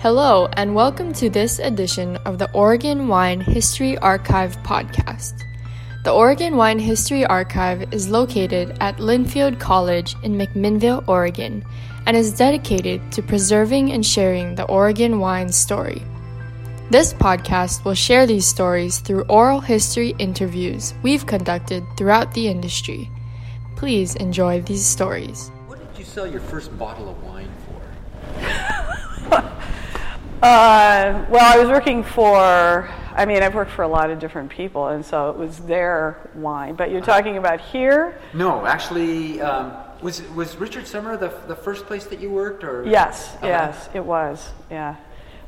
Hello, and welcome to this edition of the Oregon Wine History Archive podcast. The Oregon Wine History Archive is located at Linfield College in McMinnville, Oregon, and is dedicated to preserving and sharing the Oregon wine story. This podcast will share these stories through oral history interviews we've conducted throughout the industry. Please enjoy these stories. What did you sell your first bottle of wine for? Uh, well, I was working for, I mean, I've worked for a lot of different people, and so it was their wine. But you're talking about here? No, actually, um, was was Richard Sommer the, the first place that you worked, or Yes, Uh-huh. yes, it was, yeah.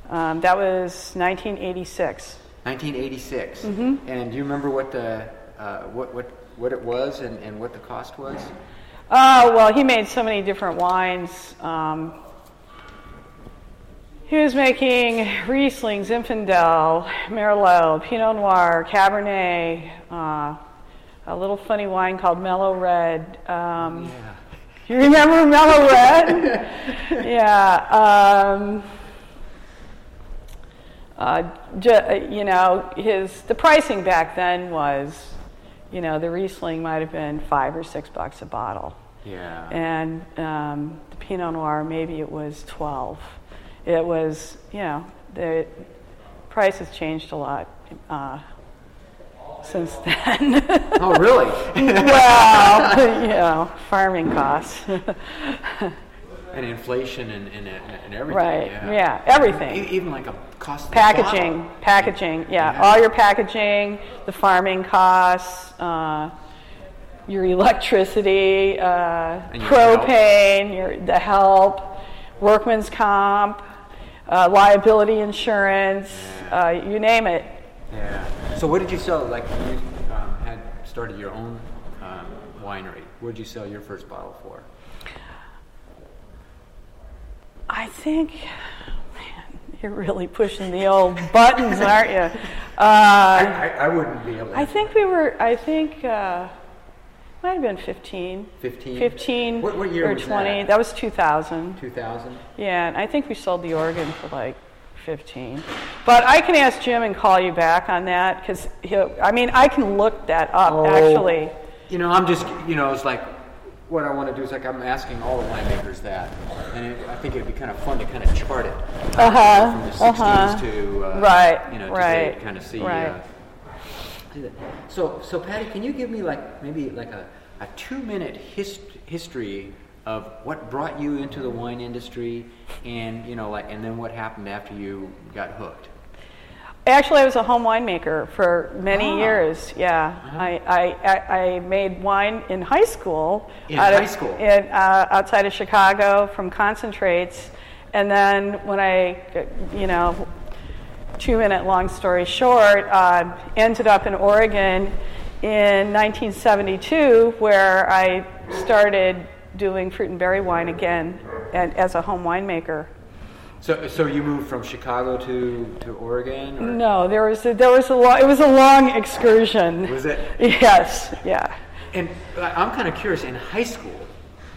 Um, that was 1986. 1986. Mm-hmm. And do you remember what the uh, what what what it was and, and what the cost was? Oh, well, he made so many different wines. Um, he was making Riesling, Zinfandel, Merlot, Pinot Noir, Cabernet, uh, a little funny wine called Mellow Red. Um, Yeah. You remember Mellow Red? yeah. Um, uh, ju- you know, his the pricing back then was, you know, the Riesling might have been five or six bucks a bottle, Yeah. and um, the Pinot Noir maybe it was twelve. It was, you know, the price has changed a lot uh, since then. oh, really? well, you know, farming costs. and inflation and, and, and everything. Right. Yeah. Yeah. Everything. E- Even like a cost. of packaging. Packaging. Yeah. Yeah. All your packaging, the farming costs, uh, your electricity, uh, And your help. propane, your the help, workman's comp, uh, liability insurance, Yeah. uh, you name it. Yeah. So what did you sell? Like you um, had started your own um, winery. What did you sell your first bottle for? I think, man, you're really pushing the old buttons, aren't you? Uh, I, I wouldn't be able. to I think we were, I think, uh, might have been 15. 15? 15 What- what year or was 20. that? was 2000. 2000. Yeah, and I think we sold the organ for like 15. But I can ask Jim and call you back on that because he'll, I mean, I can look that up Oh. actually. You know, I'm just, you know, it's like, what I want to do is like, I'm asking all the winemakers that, and it, I think it'd be kind of fun to kind of chart it Uh-huh, from the 60s uh-huh. to, uh, Right, you know, right, to kind of see. right. Uh, see that. So, so Patty, can you give me like maybe like a, a two-minute hist- history of what brought you into the wine industry, and you know, like, and then what happened after you got hooked? Actually, I was a home winemaker for many Ah. years. Yeah, Uh-huh. I, I, I, made wine in high school. In out of- high school? In, uh, outside of Chicago from concentrates, and then when I, you know, two minute long story short, uh, ended up in Oregon in 1972, where I started doing fruit and berry wine again, and as a home winemaker. So, so you moved from Chicago to, to Oregon? Or? No, there was a, there was a long, it was a long excursion. Was it? Yes, yeah, And I- I'm kind of curious. In high school,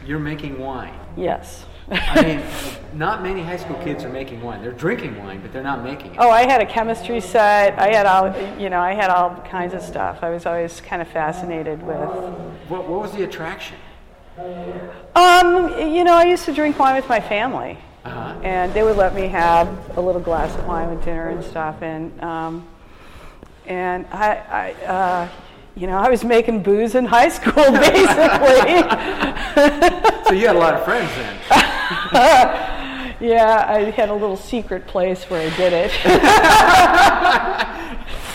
you're making wine. yes. I mean, not many high school kids are making wine. They're drinking wine, but they're not making it. oh, I had a chemistry set. I had all, you know, I had all kinds of stuff. I was always kind of fascinated with. What, what was the attraction? Um, you know, I used to drink wine with my family, Uh-huh. and they would let me have a little glass of wine with dinner and stuff. And um, and I, I uh, you know, I was making booze in high school basically. So you had a lot of friends then. yeah, I had a little secret place where I did it.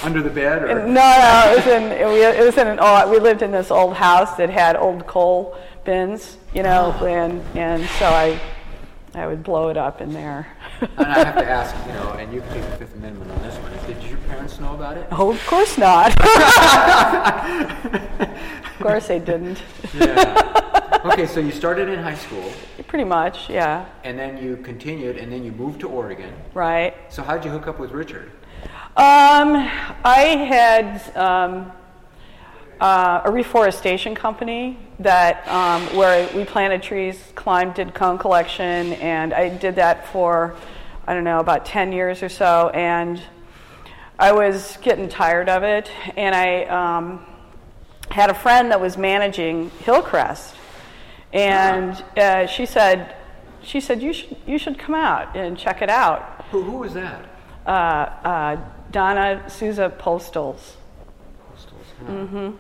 Under the bed, or No, no, it was in it it was in an old, we lived in this old house that had old coal bins, you know, ah. and and so I I would blow it up in there. and I have to ask, you know, and you can take the Fifth Amendment on this one. Did your parents know about it? Oh, of course not. of course they didn't. Yeah. Okay, so you started in high school, Pretty much, yeah. and then you continued, and then you moved to Oregon. Right. So how'd you hook up with Richard? Um, I had um, uh, a reforestation company that um, where we planted trees, climbed, did cone collection, and I did that for I don't know, about 10 years or so, and I was getting tired of it, and I um, had a friend that was managing Hillcrest, and uh, she said, she said you should you should come out and check it out. Who, who was that? Uh, uh, Donna Souza Postles. Postles. Huh. Mm-hmm.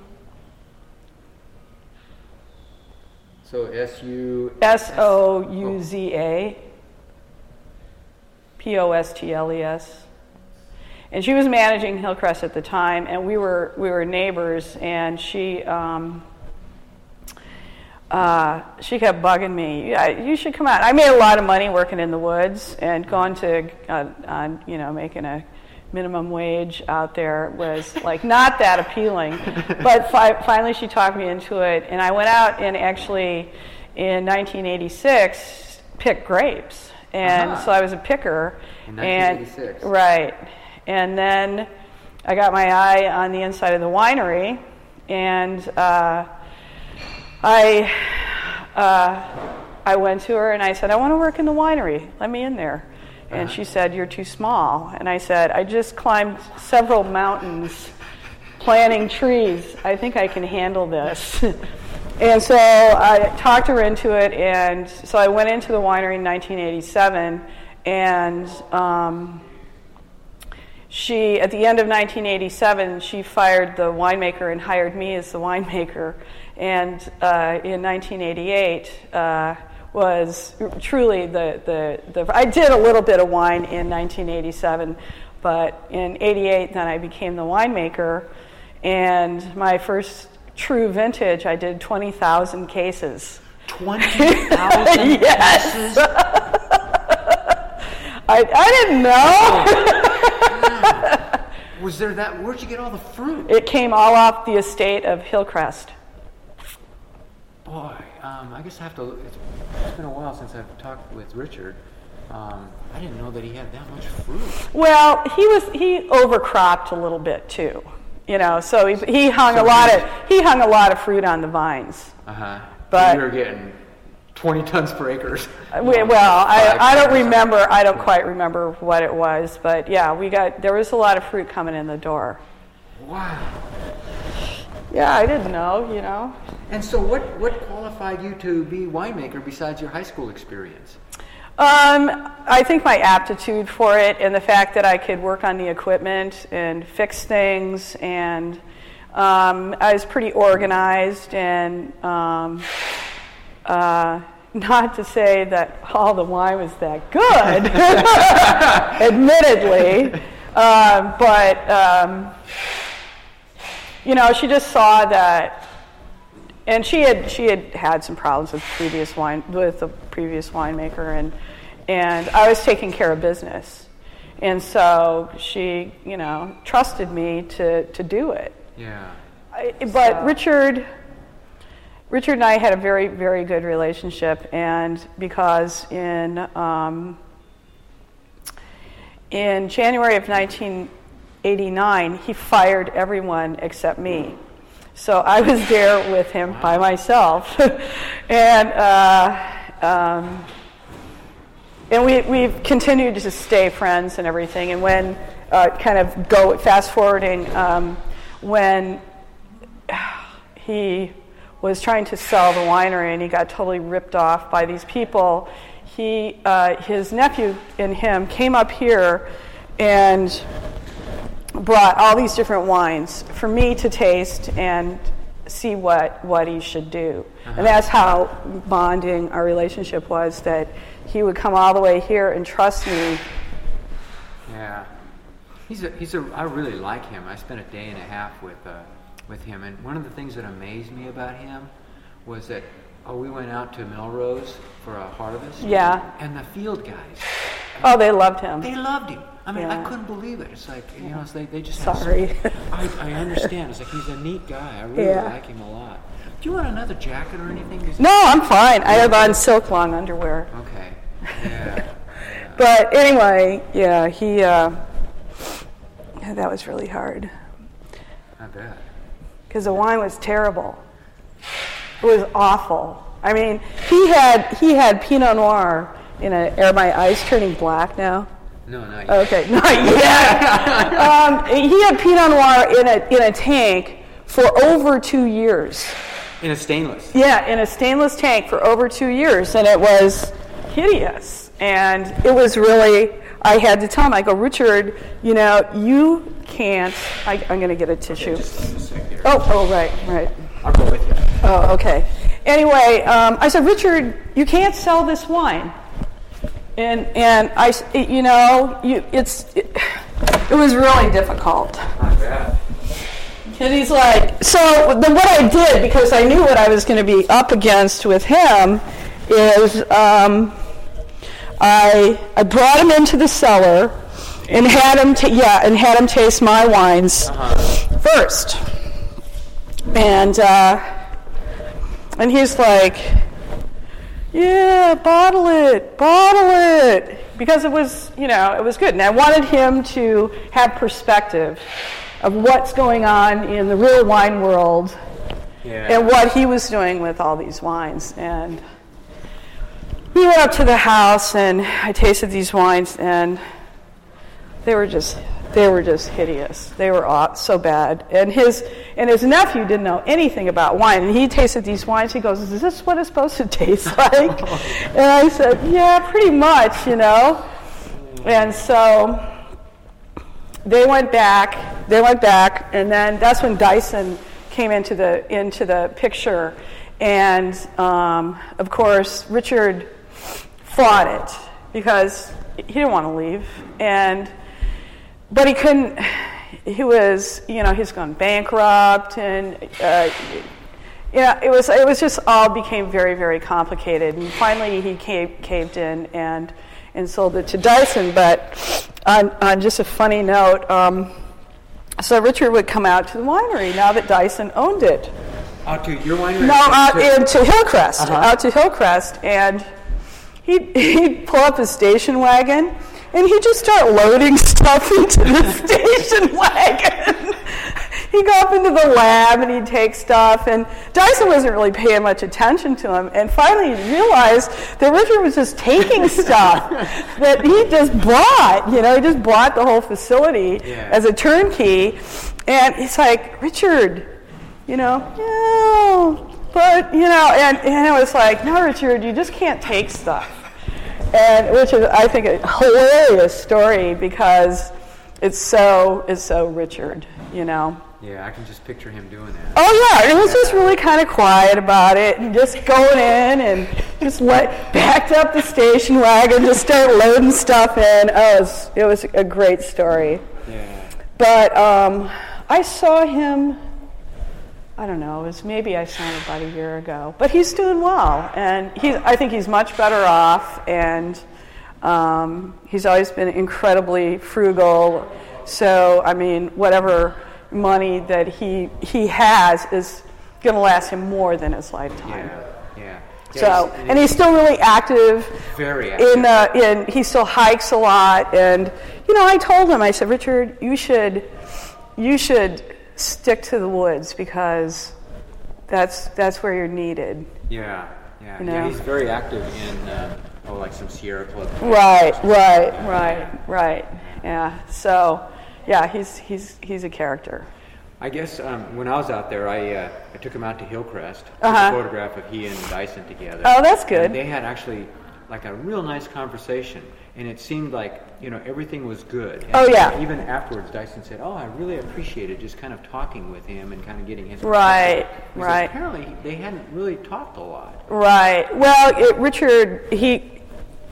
So S U S O U Z A P O S T L E S. And she was managing Hillcrest at the time, and we were we were neighbors, and she. Um, uh, she kept bugging me. You should come out. I made a lot of money working in the woods and going to, uh, on, you know, making a minimum wage out there was like not that appealing. but fi- finally, she talked me into it, and I went out and actually, in 1986, picked grapes, and Uh-huh. so I was a picker. In and 1986. right, and then I got my eye on the inside of the winery, and. Uh, I, uh, I went to her and I said, I want to work in the winery. Let me in there. And she said, You're too small. And I said, I just climbed several mountains planting trees. I think I can handle this. and so I talked her into it. And so I went into the winery in 1987. And um, she, at the end of 1987, she fired the winemaker and hired me as the winemaker. And uh, in 1988, uh, was truly the, the, the. I did a little bit of wine in 1987, but in 88, then I became the winemaker. And my first true vintage, I did 20,000 cases. Twenty thousand Yes. I, I didn't know. Was there that? Where'd you get all the fruit? It came all off the estate of Hillcrest. Boy, um, I guess I have to. It's, it's been a while since I've talked with Richard. Um, I didn't know that he had that much fruit. Well, he was he overcropped a little bit too, you know. So he, he hung So a lot of he hung a lot of fruit on the vines. Uh huh. But- we were getting twenty tons per acres. Uh, we- Well, I, I don't remember. I don't quite remember what it was, but yeah, we got there was a lot of fruit coming in the door. Wow. Yeah, I didn't know, you know. And so, what what qualified you to be winemaker besides your high school experience? Um, I think my aptitude for it and the fact that I could work on the equipment and fix things, and um, I was pretty organized, and um, uh, not to say that all the wine was that good, admittedly, um, but um, you know, she just saw that and she had she had had some problems with previous wine with the previous winemaker and and I was taking care of business. And so she you know trusted me to to do it. Yeah. I, but Richard Richard and I had a very very good relationship and because in um, in January of 1989 he fired everyone except me so I was there with him by myself, and uh, um, and we we've continued to stay friends and everything. And when uh, kind of go fast forwarding, um, when he was trying to sell the winery and he got totally ripped off by these people, he uh, his nephew and him came up here and brought all these different wines for me to taste and see what, what he should do. And that's how bonding our relationship was that he would come all the way here and trust me. Yeah. He's a, he's a, I really like him. I spent a day and a half with, uh, with him, and one of the things that amazed me about him was that, oh, we went out to Melrose for a harvest. Yeah. And the field guys, Oh, they loved him. they loved him. I mean, I couldn't believe it. It's like, you know, it's like they just Sorry. so- I, I understand. It's like he's a neat guy. I really Yeah. like him a lot. Do you want another jacket or anything? 'Cause- No, I'm fine. I have on silk long underwear. Okay. Yeah. But anyway, yeah, he, uh, that was really hard I bet. because the wine was terrible. It was awful. I mean, he had he had Pinot Noir in a. Are my eyes turning black now? No, not yet. Okay, not yet. um, he had Pinot Noir in a, in a tank for over two years. In a stainless. Yeah, in a stainless tank for over two years, and it was hideous. And it was really, I had to tell him, I go, Richard, you know, you can't, I, I'm going to get a tissue. Just a. Oh, oh, right, right. I'll go with you. Oh, okay. Anyway, um, I said, Richard, you can't sell this wine. And, and I, it- you know, you, it's, it, it was really difficult. Not bad. And he's like, so then what I did, because I knew what I was going to be up against with him, is um, I, I brought him into the cellar and had him, ta- yeah, and had him taste my wines first. And, uh, and he's like, yeah, bottle it, bottle it. Because it was, you know, it was good. And I wanted him to have perspective of what's going on in the real wine world Yeah. and what he was doing with all these wines. And we went up to the house and I tasted these wines and they were just they were just hideous. They were aw- so bad. And his and his nephew didn't know anything about wine. And he tasted these wines. He goes, "Is this what it's supposed to taste like?" and I said, "Yeah, pretty much, you know." And so they went back. They went back, and then that's when Dyson came into the into the picture, and um, of course Richard fought it because he didn't want to leave, and but he couldn't. He was, you know, he's gone bankrupt, and uh, yeah, it was it was just all became very very complicated, and finally he caved, caved in and and sold it to Dyson. But on, on just a funny note, um, so Richard would come out to the winery now that Dyson owned it. Out to your winery? No, out To- into Hillcrest, Uh-huh. out to Hillcrest, and he'd, he'd pull up his station wagon, and he'd just start loading stuff into the station wagon. he'd go up into the lab and he'd take stuff, and Dyson wasn't really paying much attention to him. And finally, he realized that Richard was just taking stuff that he just bought. You know, he just bought the whole facility Yeah. as a turnkey, and he's like Richard you know, yeah, but you know, and, and it was like, no, Richard, you just can't take stuff, and which is, I think, a hilarious story because it's so it's so Richard, you know. Yeah, I can just picture him doing that. Oh yeah, it was just really kind of quiet about it, and just going in and just let backed up the station wagon, just start loading stuff in. Oh, it was, it was a great story. Yeah. But um, I saw him, I don't know, it was maybe I saw him about a year ago. But he's doing well, and he's, I think he's much better off, and um, he's always been incredibly frugal. So, I mean, whatever money that he, he has is going to last him more than his lifetime. Yeah. Yeah. So, and he's still really active very active. in uh, in he still hikes a lot and you know I told him I said Richard you should you should stick to the woods because that's that's where you're needed Yeah, yeah, You yeah. He's very active in uh, oh, like some Sierra Club. right right right right yeah so yeah he's he's he's a character I guess um, when I was out there, I uh, I took him out to Hillcrest. Uh-huh. a photograph of he and Dyson together. Oh, that's good. And they had actually like a real nice conversation, and it seemed like you know everything was good. And Oh, yeah. Even afterwards, Dyson said, "Oh, I really appreciated just kind of talking with him and kind of getting his Right, perspective." Because right. Apparently, they hadn't really talked a lot. Right. Well, it, Richard, he,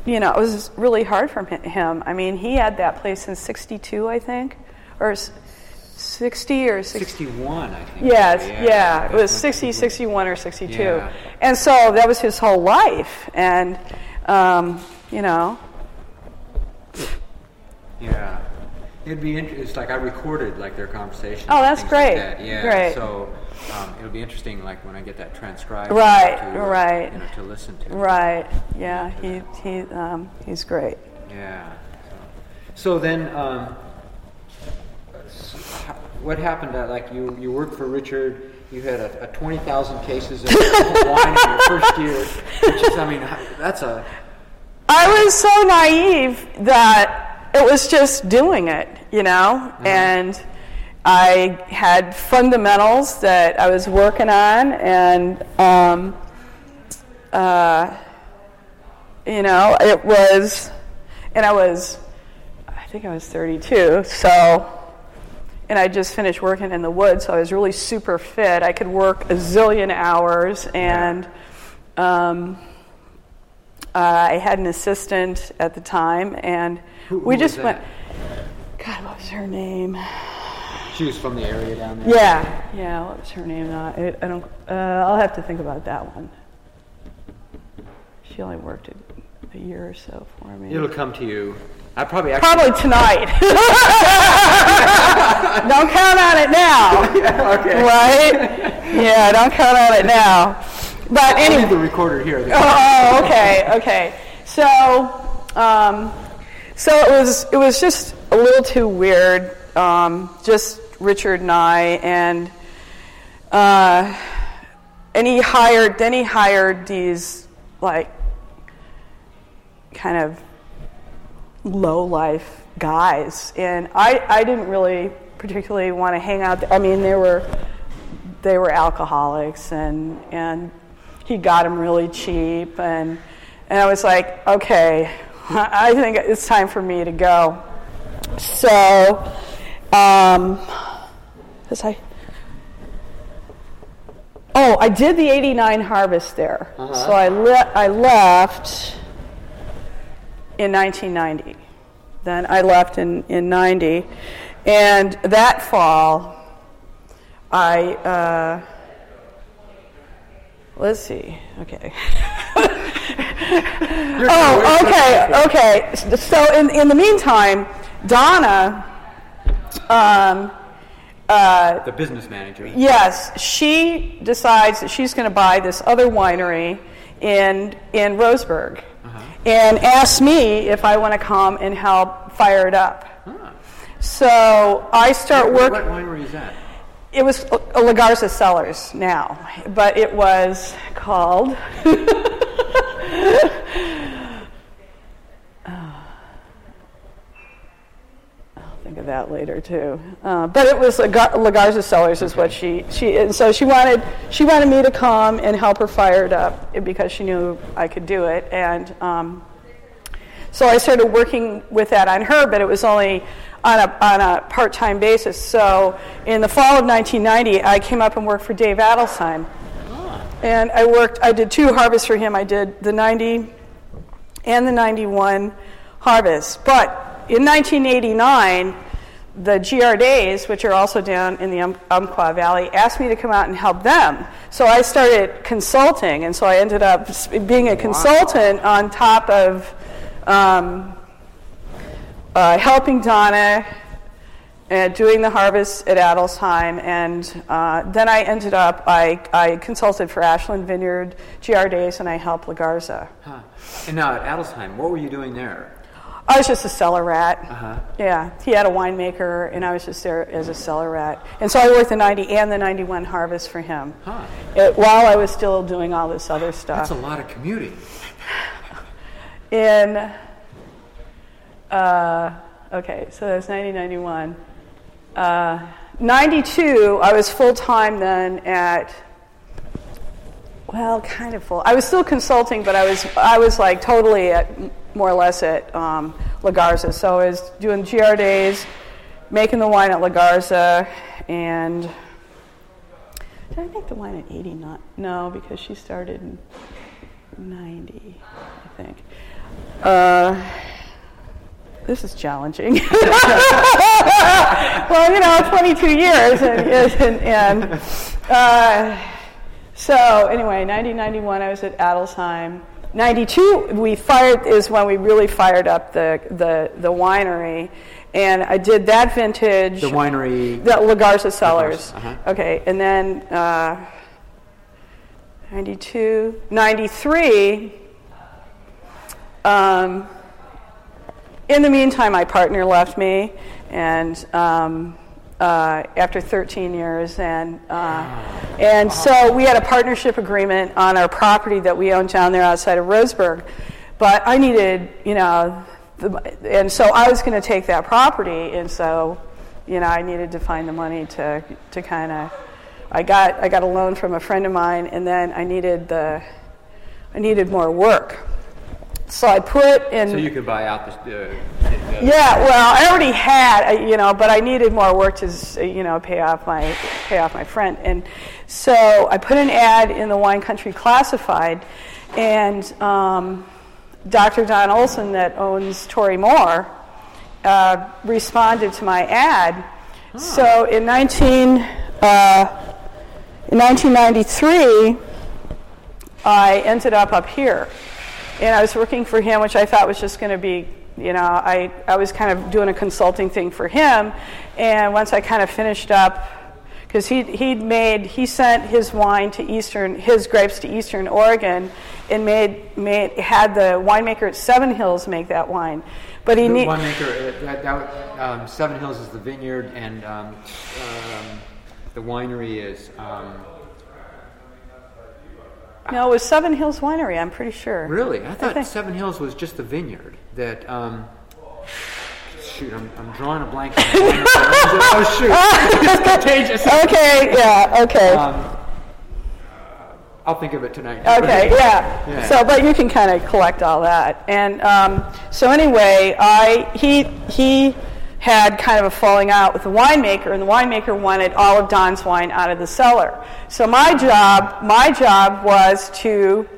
you know, it was really hard for him. I mean, he had that place in '62, I think, or '60 or 60. Sixty-one, I think. Yes, yeah, it was 60, 61 or 62. Yeah. And so that was his whole life. And, um, you know, Yeah. It'd be int- it's like I recorded like their conversation. Oh, that's great. Like that. Yeah. Great. So um, it'll be interesting, like when I get that transcribed. Right, To, uh, right. You know, to listen to. right, yeah, he, he, um, he's great. Yeah. So, so then, um, what happened? Uh, like you, you worked for Richard. You had a, a twenty thousand cases of wine in your first year, which is, I mean, that's a I was so naive that it was just doing it, you know, and I had fundamentals that I was working on, and um, uh, you know, it was, and I was, I think I was 32, so, and I just finished working in the woods, so I was really super fit. I could work a zillion hours, and um, I had an assistant at the time, and Who- who we just went. God, what was her name? She was from the area down there. Yeah, yeah. What was her name? Uh, I, I don't. Uh, I'll have to think about that one. She only worked a, a year or so for me. It'll come to you. I probably actually. Probably tonight. don't count on it now, okay. right? Yeah, don't count on it now. But anyway. the recorder here. Oh, okay, okay. So, um, so it was it was just a little too weird. Um, just Richard and I, and uh, and he hired. Then he hired these like kind of low life guys, and I I didn't really particularly want to hang out. There. I mean, they were they were alcoholics and and he got them really cheap and and I was like, okay, I think it's time for me to go. So, um, was I? Oh, I did the '89 harvest there. So I le- I left in 1990. Then I left in in '90, and that fall, I. Uh, Let's see. Okay. oh, okay, okay. So in, in the meantime, Donna, um, uh, The business manager. yes, she decides that she's going to buy this other winery in in Roseburg, and asked me if I want to come and help fire it up. Huh. So I start What, working. what winery is that? It was Lagarza Cellars now, but it was called. I'll think of that later too. Uh, but it was Lagar- Lagarza Cellars is what she she and so she wanted she wanted me to come and help her fire it up because she knew I could do it and. Um, so I started working with that on her, but it was only on a, on a part time basis. So in the fall of 1990, I came up and worked for Dave Adelsheim. And I worked, I did two harvests for him. I did the 90 and the 91 harvest. But in 1989, the Girardets, which are also down in the um- Umpqua Valley, asked me to come out and help them. So I started consulting, and so I ended up being a consultant on top of um, uh, helping Donna uh, doing the harvest at Adelsheim, and uh, then I ended up, I, I consulted for Ashland Vineyard, Girardets, and I helped Lagarza. Huh. And now at Adelsheim, what were you doing there? I was just a cellar rat. Uh-huh. Yeah, he had a winemaker, and I was just there as a cellar rat. And so I worked the 90 and the 91 harvest for him Huh. it, while I was still doing all this other stuff. That's a lot of commuting. in uh, okay so that's 1991 uh, 92 i was full-time then at well kind of full. I was still consulting but i was i was like totally at more or less at um, lagarza so i was doing Girardets making the wine at lagarza and did i make the wine at 89 no because she started in 90 i think. Uh, this is challenging. well, you know, 22 years, and, and, and uh, so anyway, 1991, I was at Adelsheim. 92, we fired is when we really fired up the the, the winery, and I did that vintage. The winery. The Lagarza Cellars. uh-huh. Okay, and then uh, 92, 93. Um, in the meantime, my partner left me, and um, uh, after 13 years, and uh, and so we had a partnership agreement on our property that we owned down there outside of Roseburg, but I needed, you know, the, and so I was going to take that property, and so, you know, I needed to find the money to, to kind of, I got, I got a loan from a friend of mine, and then I needed the, I needed more work. So I put in. So you could buy out the. Uh, yeah, well, I already had, uh, you know, but I needed more work to, you know, pay off my pay off my friend, and so I put an ad in the Wine Country Classified, and um, Dr. Don Olson, that owns Torii Mor, uh, responded to my ad. So in 19 uh, in 1993, I ended up up here. And I was working for him, which I thought was just going to be, you know, I, I was kind of doing a consulting thing for him. And once I kind of finished up, because he he'd made he sent his wine to eastern his grapes to eastern Oregon, and made made had the winemaker at Seven Hills make that wine, but he the need, winemaker. Uh, that, that, um, Seven Hills is the vineyard, and um, um, the winery is. Um, no, it was Seven Hills Winery. I'm pretty sure. really, I thought think- Seven Hills was just the vineyard. That. Um, shoot, I'm, I'm drawing a blank. on the winemaker. oh shoot, it's contagious. Okay, yeah, okay. Um, I'll think of it tonight. Okay, yeah. Yeah. So, but you can kind of collect all that. And um, so anyway, I he he had kind of a falling out with the winemaker, and the winemaker wanted all of Don's wine out of the cellar. So my job my job was to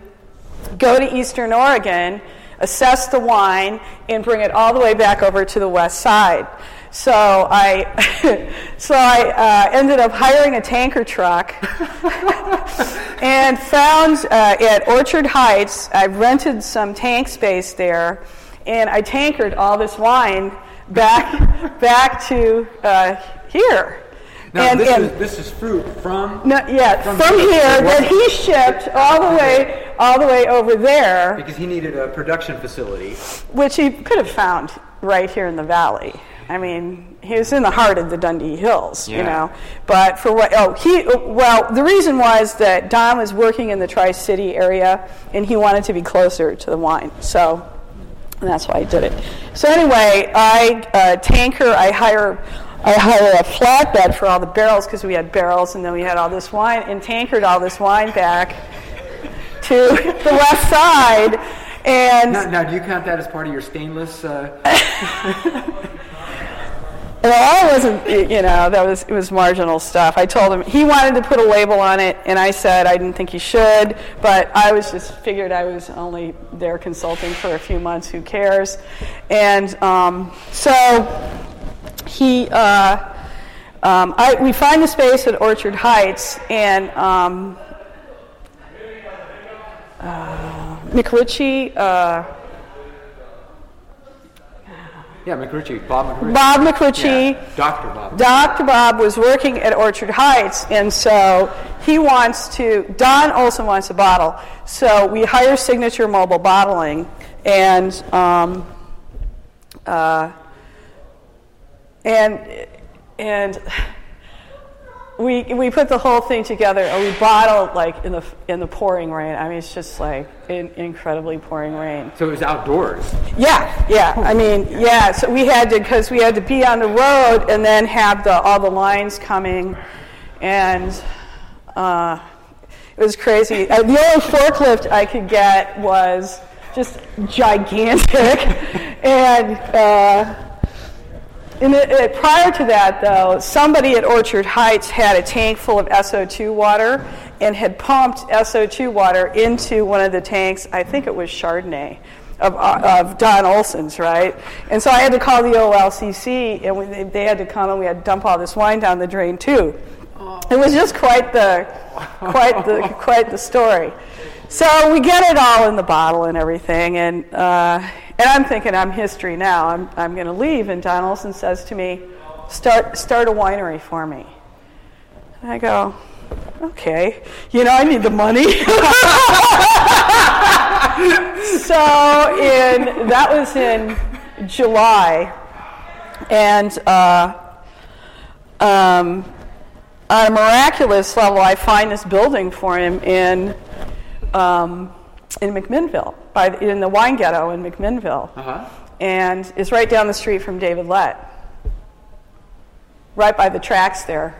go to Eastern Oregon, assess the wine, and bring it all the way back over to the west side. So I, so I uh, ended up hiring a tanker truck and found uh, at Orchard Heights, I rented some tank space there, and I tankered all this wine back back to uh, here. Now and, this, and- is, this is fruit from. no, yeah, From from, here. here that he shipped all the way all the way over there, Because he needed a production facility. which he could have found right here in the valley. I mean, he was in the heart of the Dundee Hills, you know. But for what? Oh, he. Well, the reason was that Don was working in the Tri City area, and he wanted to be closer to the wine, so and that's why I did it. So anyway, I uh, tanker. I hire. I hire a flatbed for all the barrels because we had barrels, and then we had all this wine, and tankered all this wine back to the west side, and Now, now, do you count that as part of your stainless? Uh, Well, all wasn't, you know, that was it was marginal stuff. I told him he wanted to put a label on it, and I said I didn't think he should, but I was just figured I was only there consulting for a few months. Who cares? And um, so he, uh, um, I, we find the space at Orchard Heights, and um, uh. Uh, yeah, McRitchie, Bob McRitchie. Bob McRitchie, Yeah, Dr. Bob. Dr. Bob was working at Orchard Heights, and so he wants to, Don Olson wants a bottle. So we hire Signature Mobile Bottling, and, um, uh, and, and we, we put the whole thing together, and we bottled like in the, in the pouring rain. I mean, it's just like in, incredibly pouring rain. So it was outdoors. Yeah, yeah. I mean, yeah. So we had to because we had to be on the road and then have the all the lines coming, and uh, it was crazy. Uh, the only forklift I could get was just gigantic, and. Uh, in it, it- prior to that, though, somebody at Orchard Heights had a tank full of SO2 water and had pumped SO2 water into one of the tanks. I think it was Chardonnay of, uh, of Don Olson's, right? And so I had to call the OLCC, and we, they- they had to come and we had to dump all this wine down the drain too. It was just quite the, quite the, quite the story. So we get it all in the bottle and everything, and uh, and I'm thinking I'm history now. I'm I'm going to leave, and Don Olson says to me, "Start start a winery for me." And I go, "Okay, you know I need the money." so in that was in July, and. Uh, um, on a miraculous level, I find this building for him in um, in McMinnville, by the, in the wine ghetto in McMinnville. Uh huh. and it's right down the street from David Lett, right by the tracks there.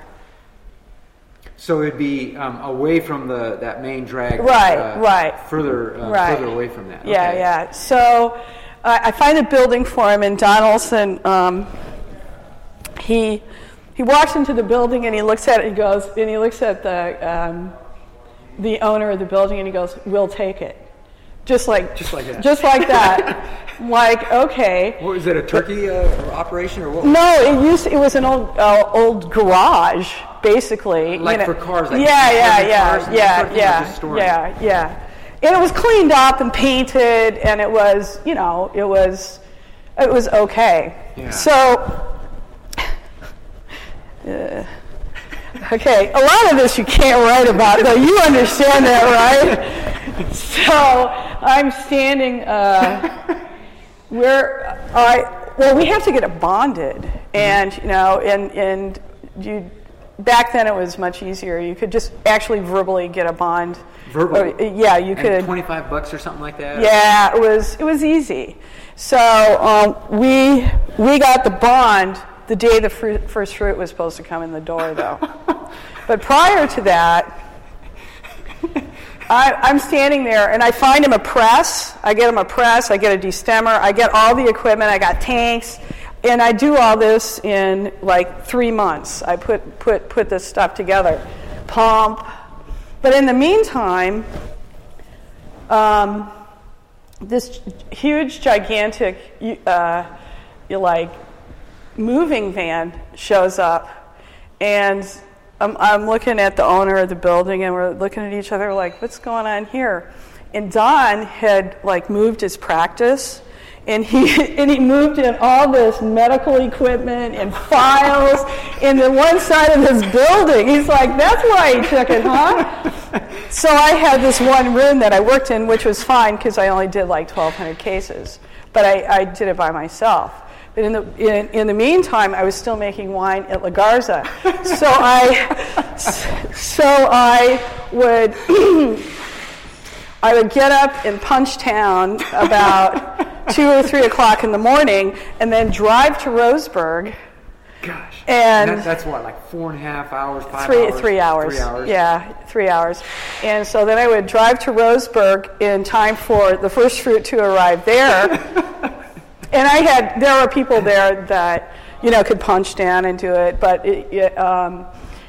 So it'd be um, away from the that main drag. Right, uh, right. Further, uh, Right. further away from that. Yeah, Okay. yeah. So I I find a building for him, and Don Olson, um, he he walks into the building and he looks at it. and goes, and he looks at the um, the owner of the building, and he goes, "We'll take it." Just like Just like that. Just like that. like okay. What was it? A turkey uh, operation or what? No, it used it was an old uh, old garage, basically. Like for cars, like yeah, yeah, yeah, cars and that yeah, sort of thing, or yeah, yeah, yeah. And it was cleaned up and painted, and it was, you know, it was, it was okay. Yeah. So. uh, Okay, a lot of this you can't write about, though. You understand that, right? So I'm standing uh, where I well, we have to get it bonded, and you know, and and you back then it was much easier. You could just actually verbally get a bond. Verbally? Or, yeah, you And could. Twenty-five bucks or something like that. Yeah, it was it was easy. So um, we we got the bond the day the fruit, first fruit was supposed to come in the door, though. but prior to that, I, I'm standing there and I find him a press. I get him a press. I get a destemmer. I get all the equipment. I got tanks. And I do all this in like three months. I put, put, put this stuff together. Pump. But in the meantime, um, this huge, gigantic, uh, you like, moving van shows up, and I'm, I'm looking at the owner of the building, and we're looking at each other like, "What's going on here?" And Don had like moved his practice, and he and he moved in all this medical equipment and files in the one side of his building. He's like, "That's why he took it, huh?" so I had this one room that I worked in, which was fine because I only did like 1,200 cases, but I, I did it by myself. But in the, in, in the meantime, I was still making wine at La Garza. So I, so I would, I would get up in Punchtown about two or three o'clock in the morning, and then drive to Roseburg. Gosh. And- that, that's what, like four and a half hours, five three, hours? Three hours. Three hours. Yeah, three hours. And so then I would drive to Roseburg in time for the first fruit to arrive there. and I had, there were people there that, you know, could punch down and do it, but, it, it, um,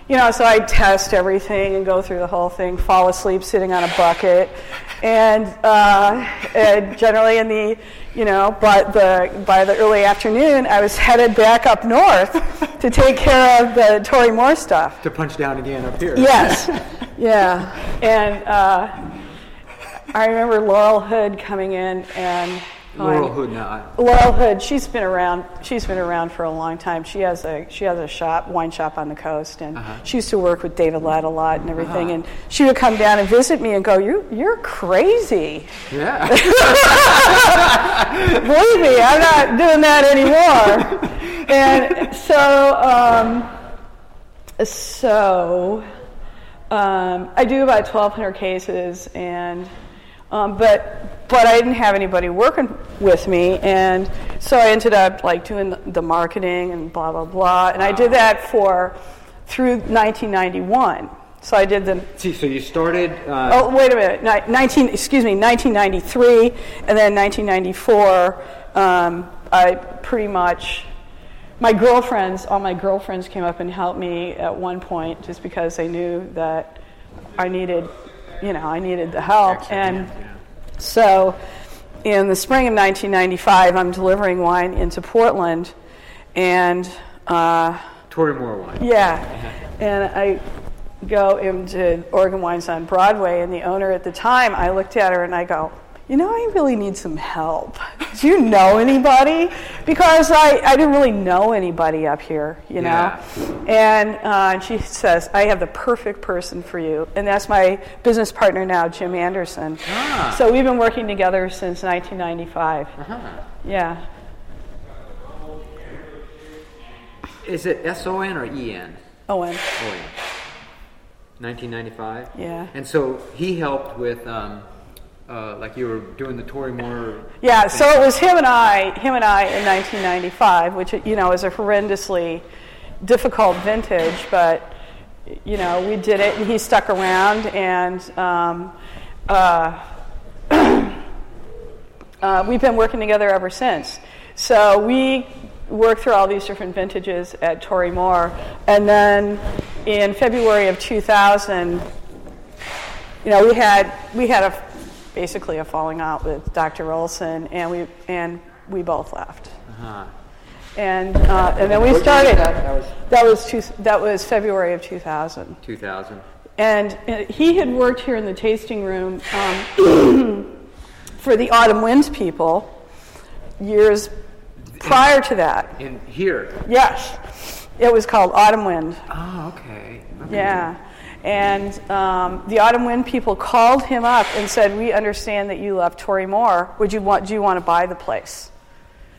you know, so I'd test everything and go through the whole thing, fall asleep sitting on a bucket. And, uh, and generally in the, you know, but the, by the early afternoon, I was headed back up north to take care of the Torii Mor stuff. To punch down again up here. Yes, yeah. And uh, I remember Laurel Hood coming in and Laurel Hood now. Laurel Hood, she's been around. She's been around for a long time. She has a she has a shop, wine shop on the coast, and Uh-huh. she used to work with David Lett a lot and everything. And she would come down and visit me and go, "You you're crazy." Yeah. Believe me, I'm not doing that anymore. and so, um, so um, I do about 1,200 cases, and um, but but I didn't have anybody working with me, and so I ended up like doing the, marketing and blah blah blah, and I did that for through 1991. So I did the See, so you started. Uh, Oh, wait a minute. 19, excuse me, 1993, and then 1994, um, I pretty much, my girlfriends, all my girlfriends came up and helped me at one point just because they knew that I needed, you know, I needed the help. extra And yeah. so in the spring of 1995, I'm delivering wine into Portland, and uh, Torii Mor wine. yeah, and I go into Oregon Wines on Broadway, and the owner at the time, I looked at her and I go, you know, I really need some help. Do you know anybody? Because I, I didn't really know anybody up here, you know. Yeah. And uh, she says, I have the perfect person for you. And that's my business partner now, Jim Anderson. Ah. So we've been working together since 1995. Uh-huh. Yeah. Is it S O N or E N? Owen. Oh, yeah. 1995? Yeah. And so he helped with um, uh, like you were doing the Torii Mor. Yeah, so it was him and I, him and I in 1995, which you know is a horrendously difficult vintage, but you know we did it, and he stuck around, and um, uh, uh, we've been working together ever since. So we worked through all these different vintages at Torii Mor, and then in February of 2000, you know we had we had a basically a falling out with Dr. Olson, and we and we both left. Uh-huh. And uh, and then we What started. that? That was That was two, that was February of 2000. 2000. And uh, he had worked here in the tasting room um, for the Autumn Winds people years prior to that. In here. Yes, it was called Autumn Wind. Oh, okay. okay. Yeah. And um, the Autumn Wind people called him up and said, "We understand that you love Torii Mor. Would you want? Do you want to buy the place?"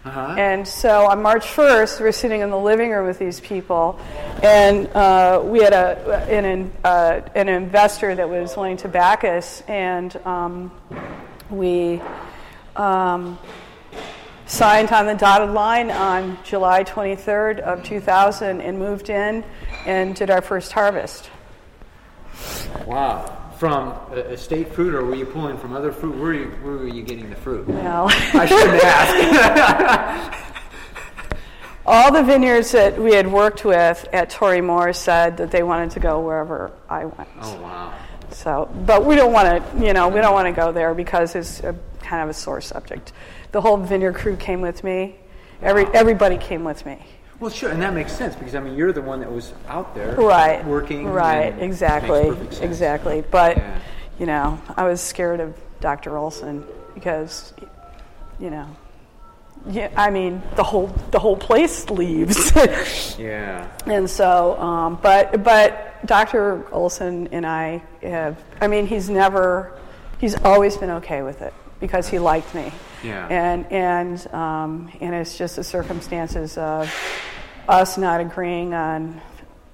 Uh-huh. And so on March 1st, we're sitting in the living room with these people, and uh, we had a, an, uh, an investor that was willing to back us, and um, we um, signed on the dotted line on July 23rd of 2000 and moved in and did our first harvest. Wow. From estate fruit, or were you pulling from other fruit? Where were you, where were you getting the fruit? Well, I shouldn't ask. all the vineyards that we had worked with at Torii Mor said that they wanted to go wherever I went. oh, wow. So, but we don't want to, you know, we don't want to go there because it's a, kind of a sore subject. The whole vineyard crew came with me. Every everybody came with me. Well, sure, and that makes sense because I mean you're the one that was out there, Right. working, Right. Exactly. makes perfect sense. Exactly. But Yeah. you know, I was scared of Dr. Olson because, you know, yeah. I mean, the whole the whole place leaves. Yeah. And so, um, but but Dr. Olson and I have. I mean, he's never. He's always been okay with it because he liked me. Yeah. And and um, and it's just the circumstances of us not agreeing on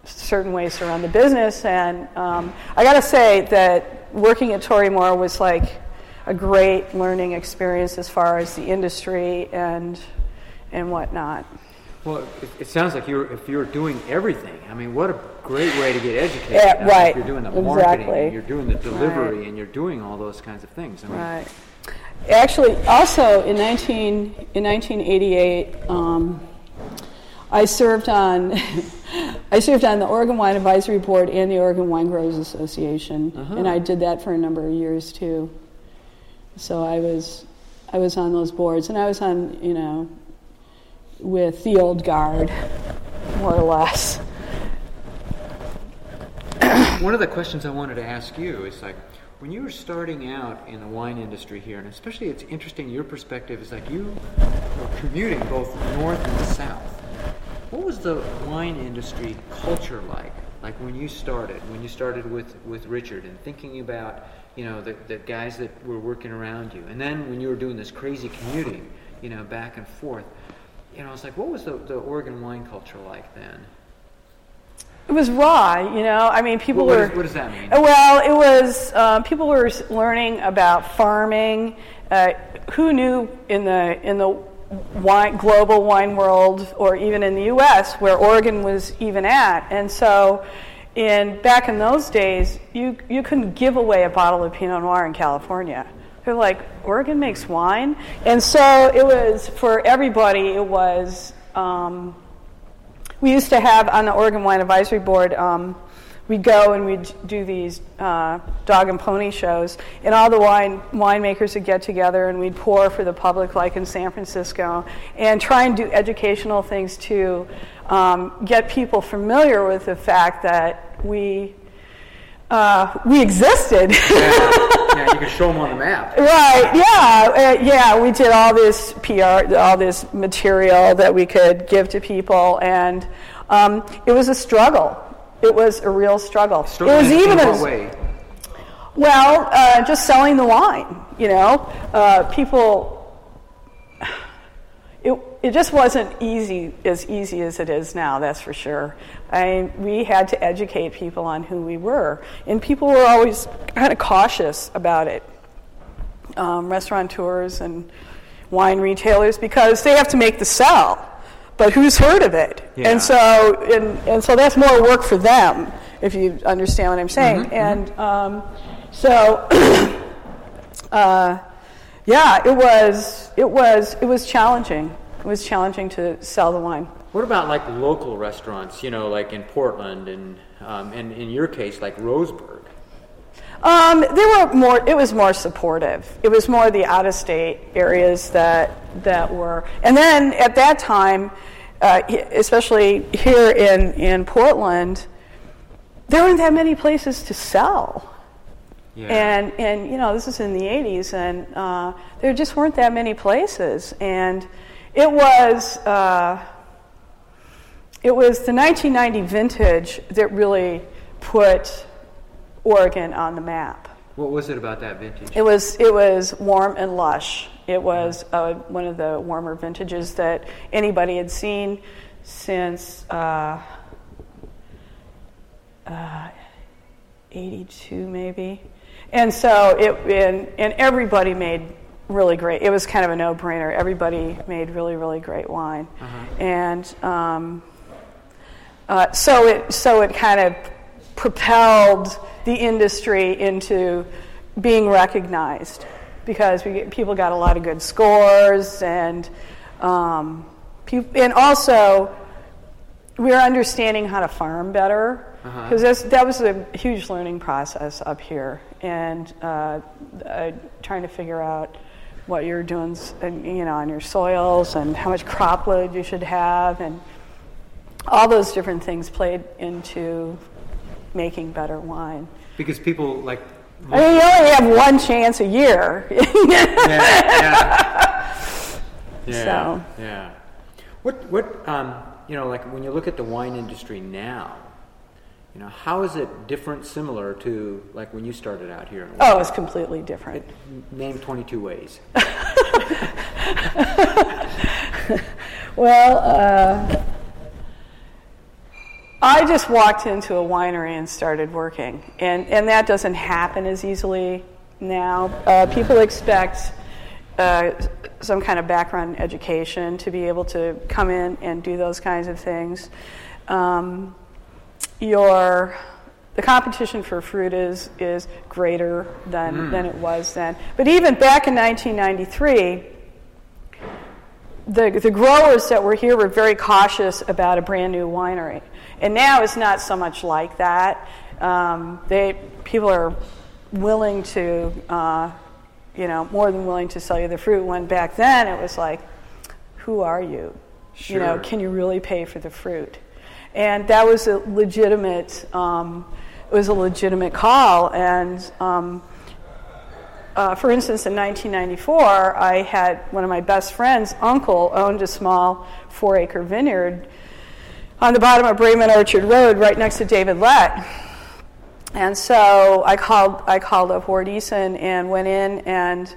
certain ways to run the business. And um, I got to say that working at Torii Mor was like a great learning experience as far as the industry and and whatnot. Well, it, it sounds like you're if you're doing everything. I mean, what a great way to get educated. Yeah, I mean, right. If you're doing the marketing, Exactly. and you're doing the delivery, Right. and you're doing all those kinds of things. I mean, Right. Actually, also in 19 in 1988, um, I served on I served on the Oregon Wine Advisory Board and the Oregon Wine Growers Association, and I did that for a number of years too. So I was I was on those boards, and I was on you know with the old guard, more or less. One of the questions I wanted to ask you is like, when you were starting out in the wine industry here, and especially it's interesting your perspective is like you were commuting both north and south. What was the wine industry culture like? Like when you started, when you started with, with Richard and thinking about, you know, the, the guys that were working around you. And then when you were doing this crazy commuting, you know, back and forth, you know, it's like, what was the, the Oregon wine culture like then? It was raw, you know. I mean, people What- what were. does- what does that mean? Well, it was um, people were learning about farming. Uh, who knew in the in the wine, global wine world, or even in the U.S., where Oregon was even at? And so, in back in those days, you you couldn't give away a bottle of Pinot Noir in California. They're like, Oregon makes wine, and so it was for everybody. It was. Um, we used to have on the Oregon Wine Advisory Board, um, we'd go and we'd do these uh, dog and pony shows, and all the wine winemakers would get together and we'd pour for the public, like in San Francisco, and try and do educational things to um, get people familiar with the fact that we uh, we existed. yeah, you could show them on the map. Right. Yeah. Uh, yeah. We did all this PR, all this material that we could give to people, and um, it was a struggle. It was a real struggle. it was even as way? well, uh, just selling the wine. You know, uh, people. It, just wasn't easy as easy as it is now. That's for sure. I we had to educate people on who we were, and people were always kind of cautious about it. um, restaurateurs and wine retailers because they have to make the sell. But who's heard of it? Yeah. And so, and, and so that's more work for them, if you understand what I'm saying. And um, so, uh, yeah, it was, it was, it was challenging. It was challenging to sell the wine. What about like local restaurants? You know, like in Portland, and um, and in your case, like Roseburg. Um, there were more. It was more supportive. It was more the out-of-state areas that that were. And then at that time, uh, especially here in in Portland, there weren't that many places to sell. Yeah. And and you know this is in the '80s, and uh, there just weren't that many places. And it was uh, it was the 1990 vintage that really put Oregon on the map. what was it about that vintage? It was it was warm and lush. It was uh, one of the warmer vintages that anybody had seen since uh, uh, 82 maybe. And so it and, and everybody made really great. It was kind of a no-brainer. Everybody made really really great wine, and um, uh, so it so it kind of propelled the industry into being recognized because we people got a lot of good scores and um, peop and also we were understanding how to farm better because that was a huge learning process up here and uh, uh, trying to figure out what you're doing you know on your soils and how much crop load you should have and all those different things played into making better wine. Because people like. I mean, you only have one chance a year. yeah, yeah. yeah, So. yeah. What what um, you know, like when you look at the wine industry now, you know, how is it different, similar to like when you started out here? in oh, it's completely different. Name twenty two ways. Well, uh, I just walked into a winery and started working, and, and that doesn't happen as easily now. Uh, people expect uh, some kind of background education to be able to come in and do those kinds of things. Um, your the competition for fruit is is greater than, than it was then. But even back in 1993, the, the growers that were here were very cautious about a brand new winery. And now it's not so much like that. Um, they, people are willing to, uh, you know, more than willing to sell you the fruit. When back then it was like, who are you? You know, can you really pay for the fruit? And that was a legitimate, um, it was a legitimate call. And um, uh, for instance, in 1994, I had one of my best friends' uncle owned a small four acre vineyard on the bottom of Breyman Orchard Road right next to David Lett. And so I called, I called up Ward Eason and went in, and,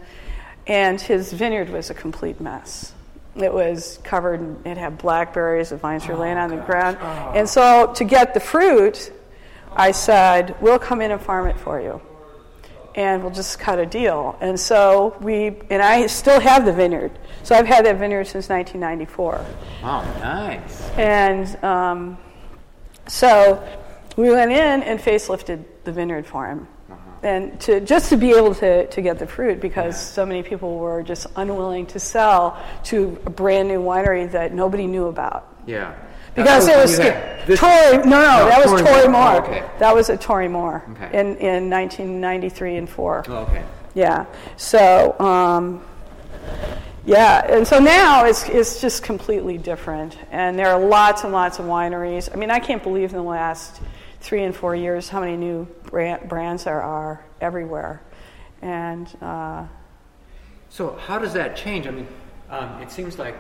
and his vineyard was a complete mess. It was covered, in, it had blackberries, the vines were laying on the ground. And so to get the fruit, I said, We'll come in and farm it for you and we'll just cut a deal. And so we, and I still have the vineyard. So I've had that vineyard since 1994. Wow, nice. And um, so we went in and facelifted the vineyard for him. And to, just to be able to, to get the fruit because so many people were just unwilling to sell to a brand new winery that nobody knew about. Yeah. Because it was this- Torii. No, no, that was Torii Torii Mor. Oh, okay. That was a Torii Mor Okay. in, in 1993 and four. Oh, okay. Yeah. So, um, yeah, and so now it's, it's just completely different. And there are lots and lots of wineries. I mean, I can't believe in the last three and four years how many new brands there are everywhere. And uh, So how does that change? I mean, um, it seems like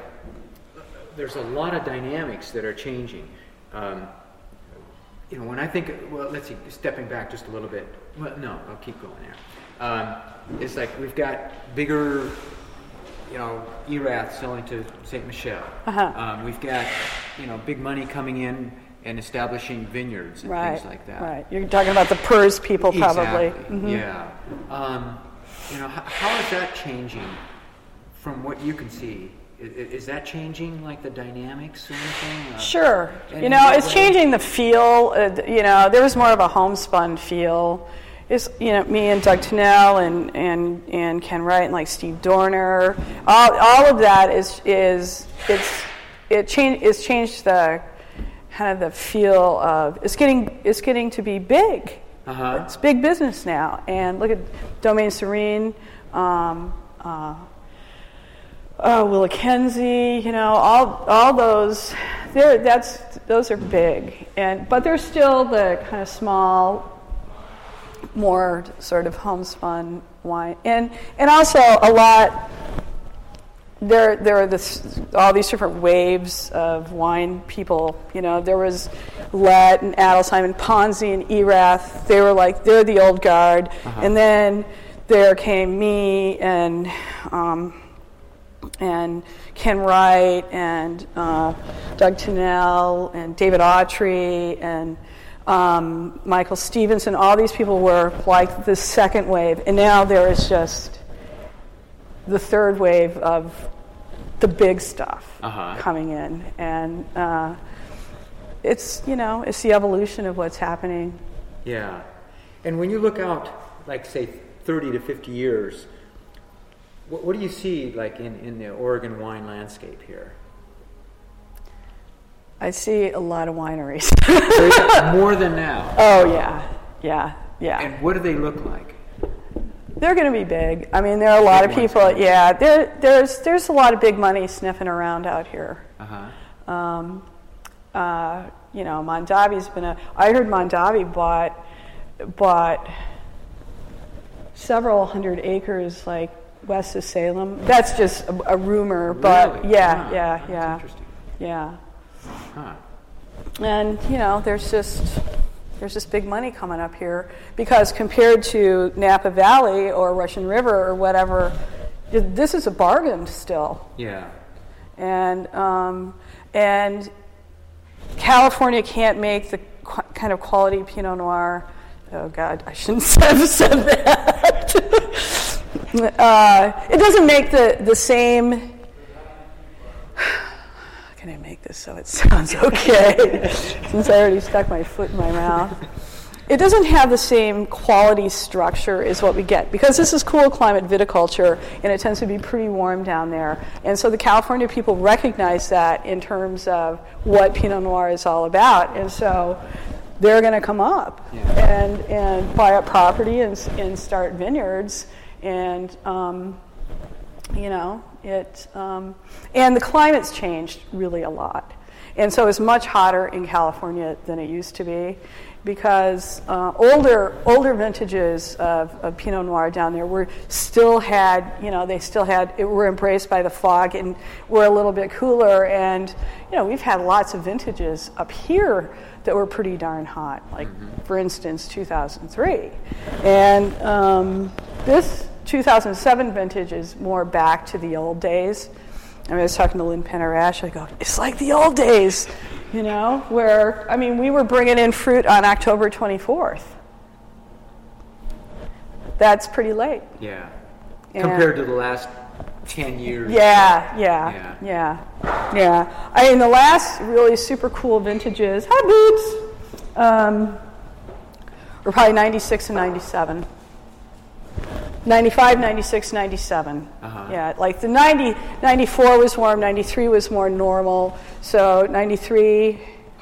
there's a lot of dynamics that are changing. Um, you know, when I think, well, let's see, stepping back just a little bit. Well, no, I'll keep going there. Um, it's like we've got bigger, you know, Erath selling to Ste. Michelle. Uh-huh. Um, we've got, you know, big money coming in and establishing vineyards and right, things like that. right. You're talking about the PERS people, probably. Exactly. Mhm. Yeah. Um, you know, how, how is that changing from what you can see? Is, is that changing like the dynamics or anything? Uh, Sure. and You know, it's way? changing the feel. Uh, you know, there was more of a homespun feel. It's, you know, me and Doug Tunnell and, and, and Ken Wright and like Steve Doerner. All, all of that is, is it's, it change, it's changed the kind of the feel of, it's getting, it's getting to be big. Uh-huh. It's big business now. And look at Domaine Serene. Um, uh, oh, WillaKenzie, you know, all, all those, they're, that's, those are big. And, but they're still the kind of small, more sort of homespun wine. And, and also a lot, there, there are this, all these different waves of wine people. You know, there was Lett and Adelsheim and Ponzi and Erath. They were like, they're the old guard. And then there came me and, um, and Ken Wright and uh, Doug Tunnell and David Autrey and um, Michael Stevenson. All these people were like the second wave, and now there is just the third wave of the big stuff Uh-huh. coming in, and uh, it's you know it's the evolution of what's happening. Yeah. And when you look out, like, say, 30 to 50 years, what, what do you see, like, in, in the Oregon wine landscape here? I see a lot of wineries. More than now. oh yeah, yeah, yeah. And what do they look like? They're going to be big. I mean, there are a lot Big of people. yeah. Yeah, there, there's there's a lot of big money sniffing around out here. Uh huh. Um, uh, you know, Mondavi's been a. I heard Mondavi bought bought several hundred acres, like west of Salem. That's just a, a rumor, but yeah, yeah, that's yeah, Interesting. yeah. Huh. And you know, there's just there's this big money coming up here because compared to Napa Valley or Russian River or whatever, this is a bargain still. Yeah. And um, and California can't make the qu- kind of quality Pinot Noir. Oh God, I shouldn't have said that. uh, it doesn't make the the same. How can I make this so it sounds okay? Since I already stuck my foot in my mouth. It doesn't have the same quality structure as what we get because this is cool climate viticulture and it tends to be pretty warm down there. And so the California people recognize that in terms of what Pinot Noir is all about. And so they're going to come up Yeah. and, and buy up property and, and start vineyards. And, um, you know, it, um, and the climate's changed really a lot. And so it's much hotter in California than it used to be because uh, older older vintages of, of Pinot Noir down there were still had you know they still had it were embraced by the fog and were a little bit cooler. And you know we've had lots of vintages up here that were pretty darn hot like for instance 2003 and um, this 2007 vintage is more back to the old days I, mean, I was talking to Lynn Penner-Ash. I go, it's like the old days, you know, where, I mean, we were bringing in fruit on October 24th. That's pretty late. Yeah. Yeah. Compared to the last 10 years. Yeah, yeah, yeah, yeah. I mean, the last really super cool vintages, hi, boobs, um, were probably 96 and 97. 95, 96, 97. Uh-huh. Yeah, like the 90, 94 was warm, 93 was more normal. So 93,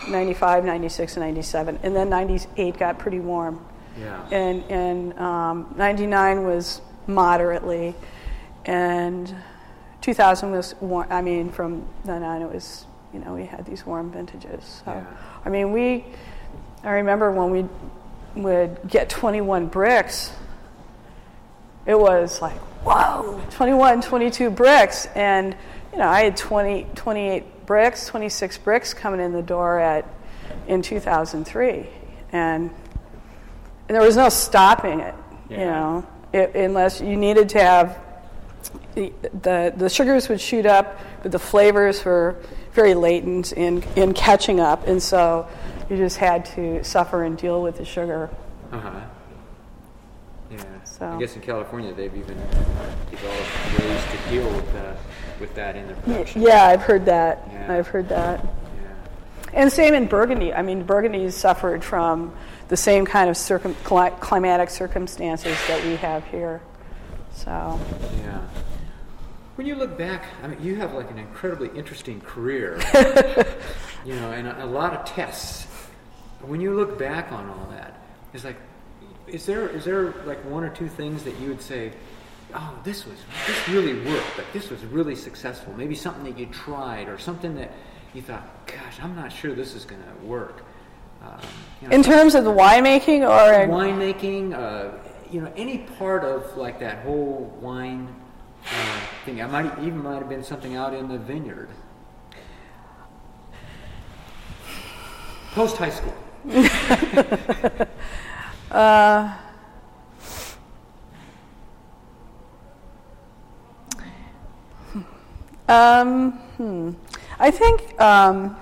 95, 96, and 97. And then 98 got pretty warm. Yeah. And, and um, 99 was moderately. And 2000 was warm. I mean, from then on, it was, you know, we had these warm vintages. So, Yeah. I mean, we, I remember when we would get 21 Brix, it was like, whoa, 21, 22 Brix. And, you know, I had 20, 28 Brix, 26 Brix coming in the door at, in 2003. And, and there was no stopping it, you know, it, unless you needed to have the, the, the sugars would shoot up, but the flavors were very latent in, in catching up. And so you just had to suffer and deal with the sugar. Uh huh. Yeah. So- I guess in California they've even developed ways to deal with uh, with that in their Y- production. Yeah, I've heard that. Yeah. I've heard that. Yeah. And same in Burgundy. I mean, Burgundy suffered from the same kind of circum- climatic circumstances that we have here. So, Yeah. When you look back, I mean, you have like an incredibly interesting career, you know, and a, a lot of tests. When you look back on all that, it's like, is there is there like one or two things that you would say, oh, this was this really worked, like this was really successful. Maybe something that you tried or something that you thought, gosh, I'm not sure this is going to work. Um, you know, in terms of the winemaking, or winemaking, uh, you know, any part of like that whole wine uh, thing. I might even might have been something out in the vineyard. Post high school. Um, hmm. I think um,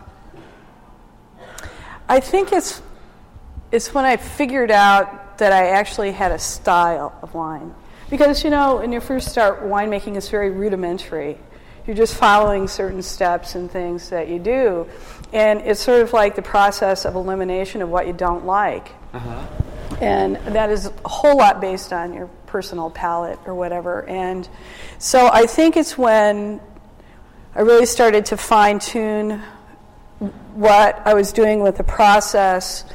I think it's it's when I figured out that I actually had a style of wine. Because you know, when you first start winemaking, it's very rudimentary. You're just following certain steps and things that you do, and it's sort of like the process of elimination of what you don't like. Uh huh. And that is a whole lot based on your personal palate or whatever. And so I think it's when I really started to fine tune what I was doing with the process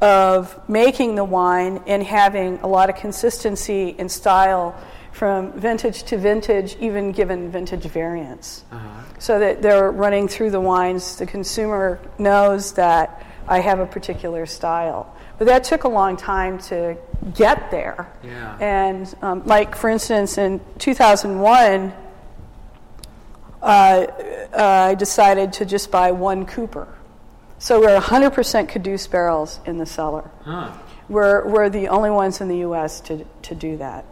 of making the wine and having a lot of consistency in style from vintage to vintage, even given vintage variants. Uh huh. So that they're running through the wines, the consumer knows that I have a particular style. But that took a long time to get there. Yeah. And um, like, for instance, in 2001, uh, uh, I decided to just buy one Cooper. So we're 100% Cadus barrels in the cellar. Huh. We're, we're the only ones in the U.S. to, to do that.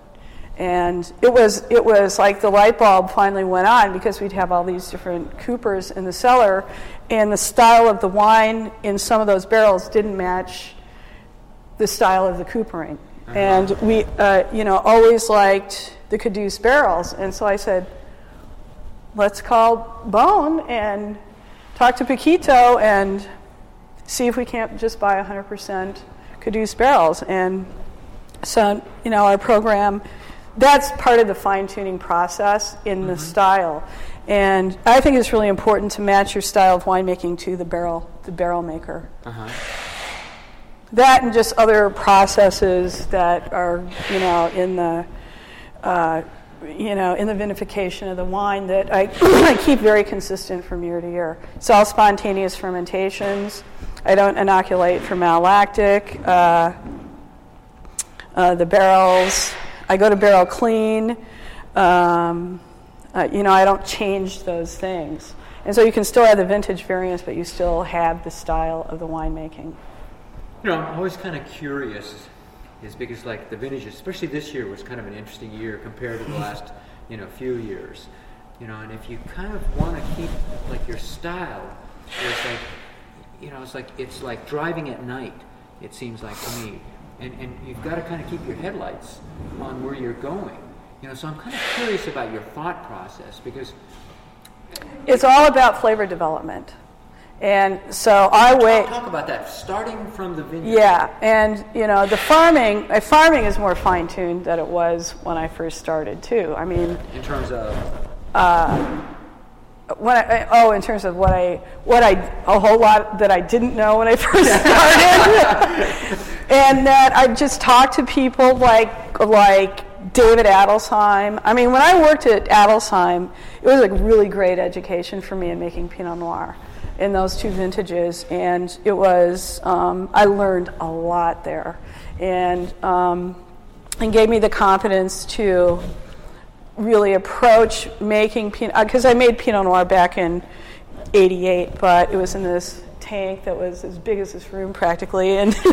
And it was, it was like the light bulb finally went on because we'd have all these different Coopers in the cellar, and the style of the wine in some of those barrels didn't match the style of the Coopering. And we, uh, you know, always liked the Cadus barrels. And so I said, let's call Beaune and talk to Paquito and see if we can't just buy 100% Cadus barrels. And so, you know, our program, that's part of the fine tuning process in the style. And I think it's really important to match your style of winemaking to the barrel, the barrel maker. Uh huh. That and just other processes that are, you know, in the, uh, you know, in the vinification of the wine that I, I keep very consistent from year to year. It's all spontaneous fermentations. I don't inoculate for malolactic. Uh, uh, the barrels, I go to barrel clean. Um, uh, you know, I don't change those things. And so you can still have the vintage variants, but you still have the style of the winemaking. You know, I'm always kind of curious, is because like the vintage, especially this year, was kind of an interesting year compared to the last, you know, few years. You know, and if you kind of want to keep like your style, it's like, you know, it's like it's like driving at night. It seems like to me, and and you've got to kind of keep your headlights on where you're going. You know, so I'm kind of curious about your thought process because It's all about flavor development. And so I wait. talk about that starting from the vineyard. Yeah, and you know the farming. Uh, farming is more fine tuned than it was when I first started too. I mean, In terms of when I, I- oh, in terms of what I what I a whole lot that I didn't know when I first started, and that I just talked to people like like David Adelsheim. I mean, when I worked at Adelsheim, it was a really great education for me in making Pinot Noir in those two vintages, and it was um, I learned a lot there, and um, and gave me the confidence to really approach making Pinot, because I made Pinot Noir back in 88, but it was in this tank that was as big as this room practically, and,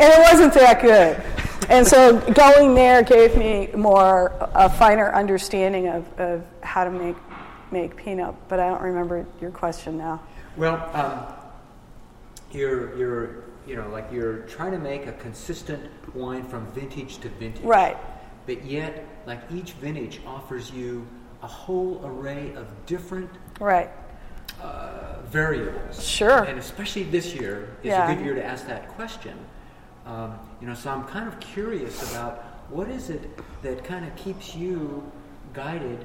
and it wasn't that good. And so going there gave me more, a finer understanding of, of how to make, make Pinot, but I don't remember your question now. Well, um, your your you know, like you're trying to make a consistent wine from vintage to vintage. Right. But yet, like each vintage offers you a whole array of different Right. uh, variables. Sure. And especially this year is Yeah. a good year to ask that question. Um, you know, so I'm kind of curious about what is it that kind of keeps you guided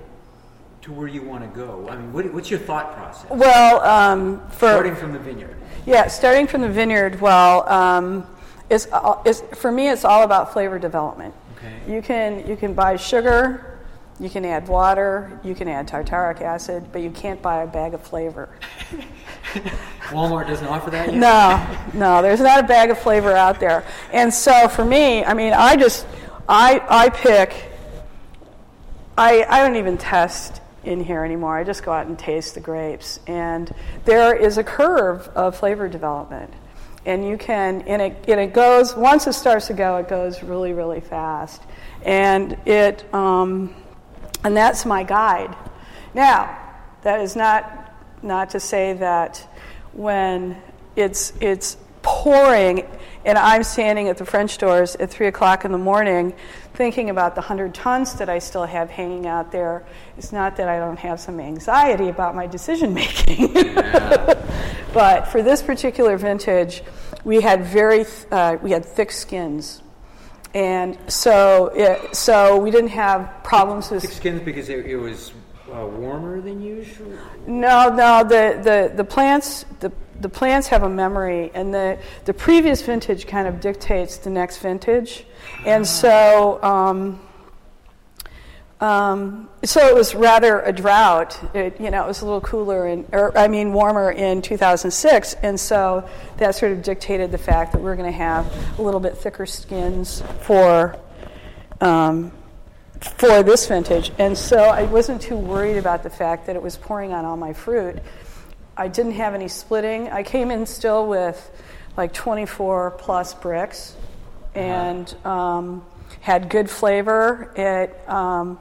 to where you want to go. I mean, what, what's your thought process? Well, um, for Starting from the vineyard. Yeah, starting from the vineyard, well, um, it's, uh, it's, for me, it's all about flavor development. Okay. You can, you can buy sugar, you can add water, you can add tartaric acid, but you can't buy a bag of flavor. Walmart doesn't offer that yet. No, no, there's not a bag of flavor out there. And so for me, I mean, I just, I, I pick, I, I don't even test in here anymore. I just go out and taste the grapes. And there is a curve of flavor development. And you can, and it, and it goes, once it starts to go, it goes really, really fast. And it, um, and that's my guide. Now, that is not, not to say that when it's, it's pouring and I'm standing at the French doors at 3 o'clock in the morning thinking about the 100 tons that I still have hanging out there, it's not that I don't have some anxiety about my decision making. but for this particular vintage, we had very, uh, we had thick skins. And so, it, so we didn't have problems with Thick skins because it, it was uh, warmer than usual. No, no. The, the, the plants the, the plants have a memory, and the, the previous vintage kind of dictates the next vintage, and so um, um, so it was rather a drought. It, you know, it was a little cooler and, or, I mean, warmer in 2006, and so that sort of dictated the fact that we are going to have a little bit thicker skins for. Um, for this vintage. And so I wasn't too worried about the fact that it was pouring on all my fruit. I didn't have any splitting. I came in still with like 24 plus Brix and um, had good flavor. It, um,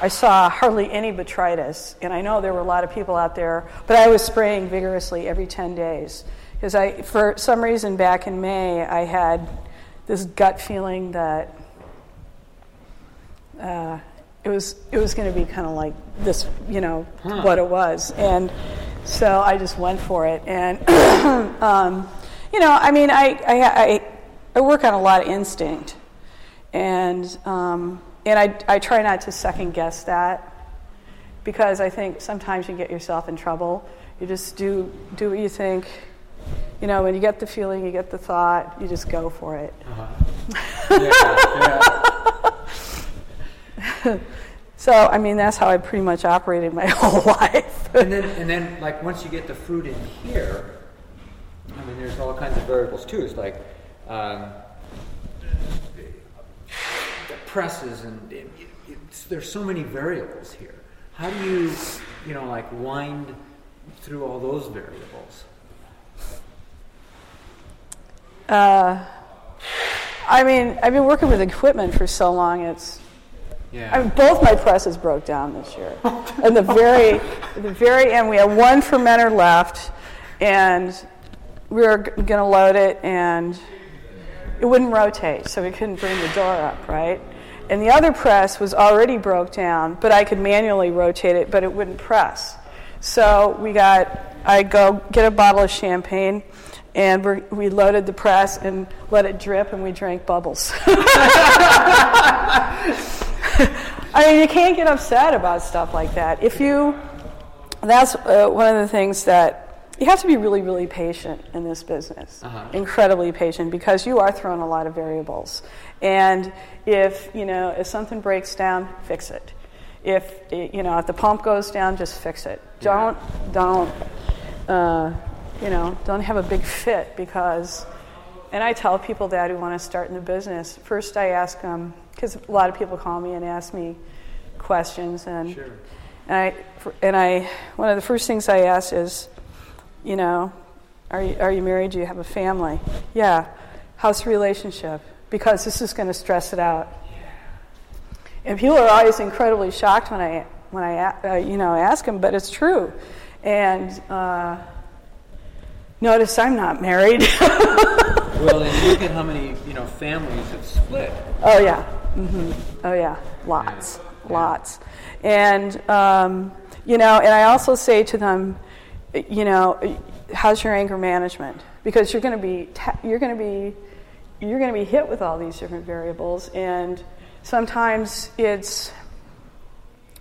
I saw hardly any botrytis, and I know there were a lot of people out there, but I was spraying vigorously every 10 days. Because I, for some reason back in May, I had this gut feeling that uh, it was it was going to be kind of like this, you know, Huh. what it was, and so I just went for it. And um, you know, I mean, I, I I I work on a lot of instinct, and um, and I I try not to second guess that because I think sometimes you get yourself in trouble. You just do do what you think. You know, when you get the feeling, you get the thought, you just go for it. Yeah, yeah. So, I mean, that's how I pretty much operated my whole life. and then and then like once you get the fruit in here, I mean there's all kinds of variables too. It's like um, the presses and it, it's, there's so many variables here. How do you you know like wind through all those variables? Uh, I mean, I've been working with equipment for so long. It's Yeah. I mean, both my presses broke down this year. At the very, the very end, we had one fermenter left, and we were going to load it, and it wouldn't rotate, so we couldn't bring the door up, right? And the other press was already broke down, but I could manually rotate it, but it wouldn't press. So we got, I go get a bottle of champagne, and we're, we loaded the press and let it drip, and we drank bubbles. I mean, you can't get upset about stuff like that. If you, that's uh, one of the things that you have to be really, really patient in this business. Uh-huh. Incredibly patient because you are throwing a lot of variables. And if you know if something breaks down, fix it. If it- you know if the pump goes down, just fix it. Don't don't uh, you know don't have a big fit because. And I tell people that who want to start in the business. First, I ask them because a lot of people call me and ask me questions, and Sure. and I and I one of the first things I ask is, you know, are you, are you married? Do you have a family? Yeah. How's the relationship? Because this is going to stress it out. And people are always incredibly shocked when I when I uh, you know ask them, but it's true. And uh, notice I'm not married. well, and look at how many you know families have split. Oh yeah, hmm oh yeah, lots, Yeah. lots, and um, you know, and I also say to them, you know, how's your anger management? Because you're going to be ta- you're going to be you're going to be hit with all these different variables, and sometimes it's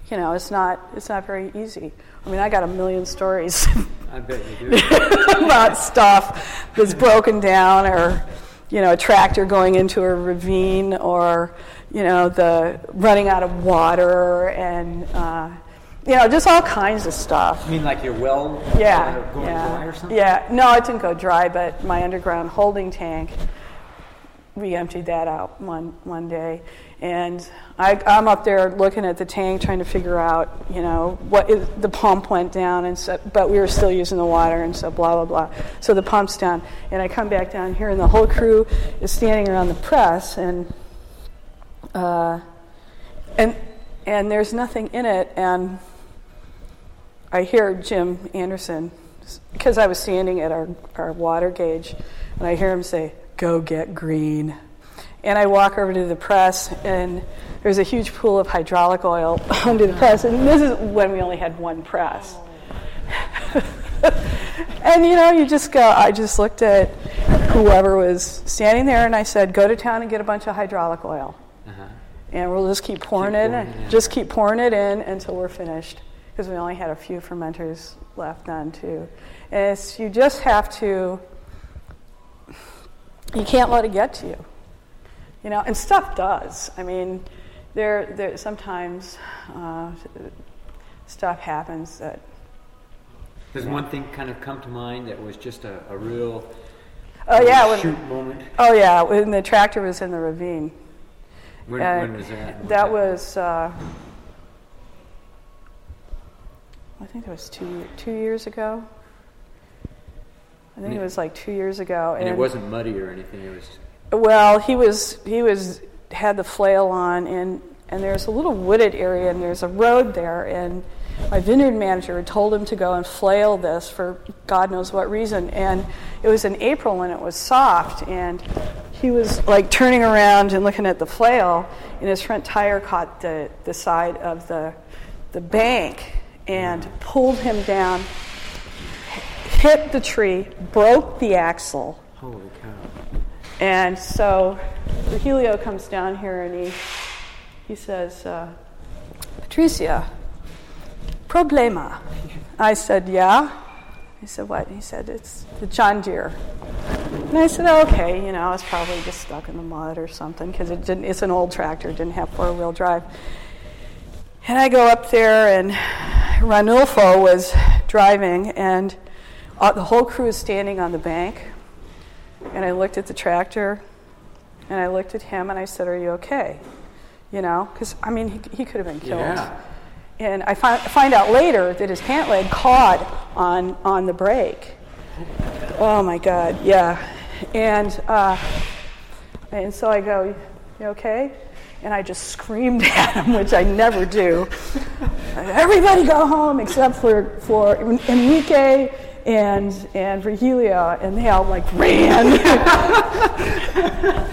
you know it's not it's not very easy. I mean, I got a million stories I bet you do. about stuff that's broken down or you know a tractor going into a ravine or you know the running out of water and uh, you know just all kinds of stuff. I mean, like your well yeah uh, going yeah. dry or something. yeah. No it didn't go dry but my underground holding tank we emptied that out one one day. And I, I'm up there looking at the tank trying to figure out you know what is, the pump went down and so, but we were still using the water and so blah blah blah. So the pump's down. And I come back down here and the whole crew is standing around the press and uh, and and there's nothing in it and I hear Jim Anderson because I was standing at our, our water gauge and I hear him say, Go get green. And I walk over to the press and there's a huge pool of hydraulic oil under the press. And this is when we only had one press. and you know, you just go, I just looked at whoever was standing there and I said, Go to town and get a bunch of hydraulic oil. And we'll just keep pouring, Keep it pouring in. it in. Just keep pouring it in until we're finished. Because we only had a few fermenters left then, too. And it's, you just have to, you can't let it get to you. You know, and stuff does. I mean, there, there sometimes uh, stuff happens that, Does one thing kind of come to mind that was just a, a real oh yeah, when, shoot moment? oh yeah, when the tractor was in the ravine. When, Uh, when was that? That was, uh, I think it was two two years ago. I think it was like two years ago. And it wasn't muddy or anything. It was. Well, he was he was had the flail on, and and there's a little wooded area, and there's a road there, and my vineyard manager had told him to go and flail this for God knows what reason, and it was in April when it was soft, and he was like turning around and looking at the flail, and his front tire caught the the side of the the bank and pulled him down, hit the tree, broke the axle. Holy cow! And so Virgilio comes down here and he, he says, uh, Patricia, problema. I said, yeah. He said, what? He said, it's the John Deere. And I said, okay, you know, it's probably just stuck in the mud or something because it it's an old tractor, didn't have four wheel drive. And I go up there, and Ranulfo was driving, and uh, the whole crew is standing on the bank. And I looked at the tractor, and I looked at him, and I said, Are you okay? You know, because, I mean, he, he could have been killed. Yeah. And I find, find out later that his pant leg caught on, on the brake. Oh my God, yeah. And, uh, and so I go, You okay? And I just screamed at him, which I never do. Everybody go home except for, for Enrique and, and Virgilio. And they all like ran.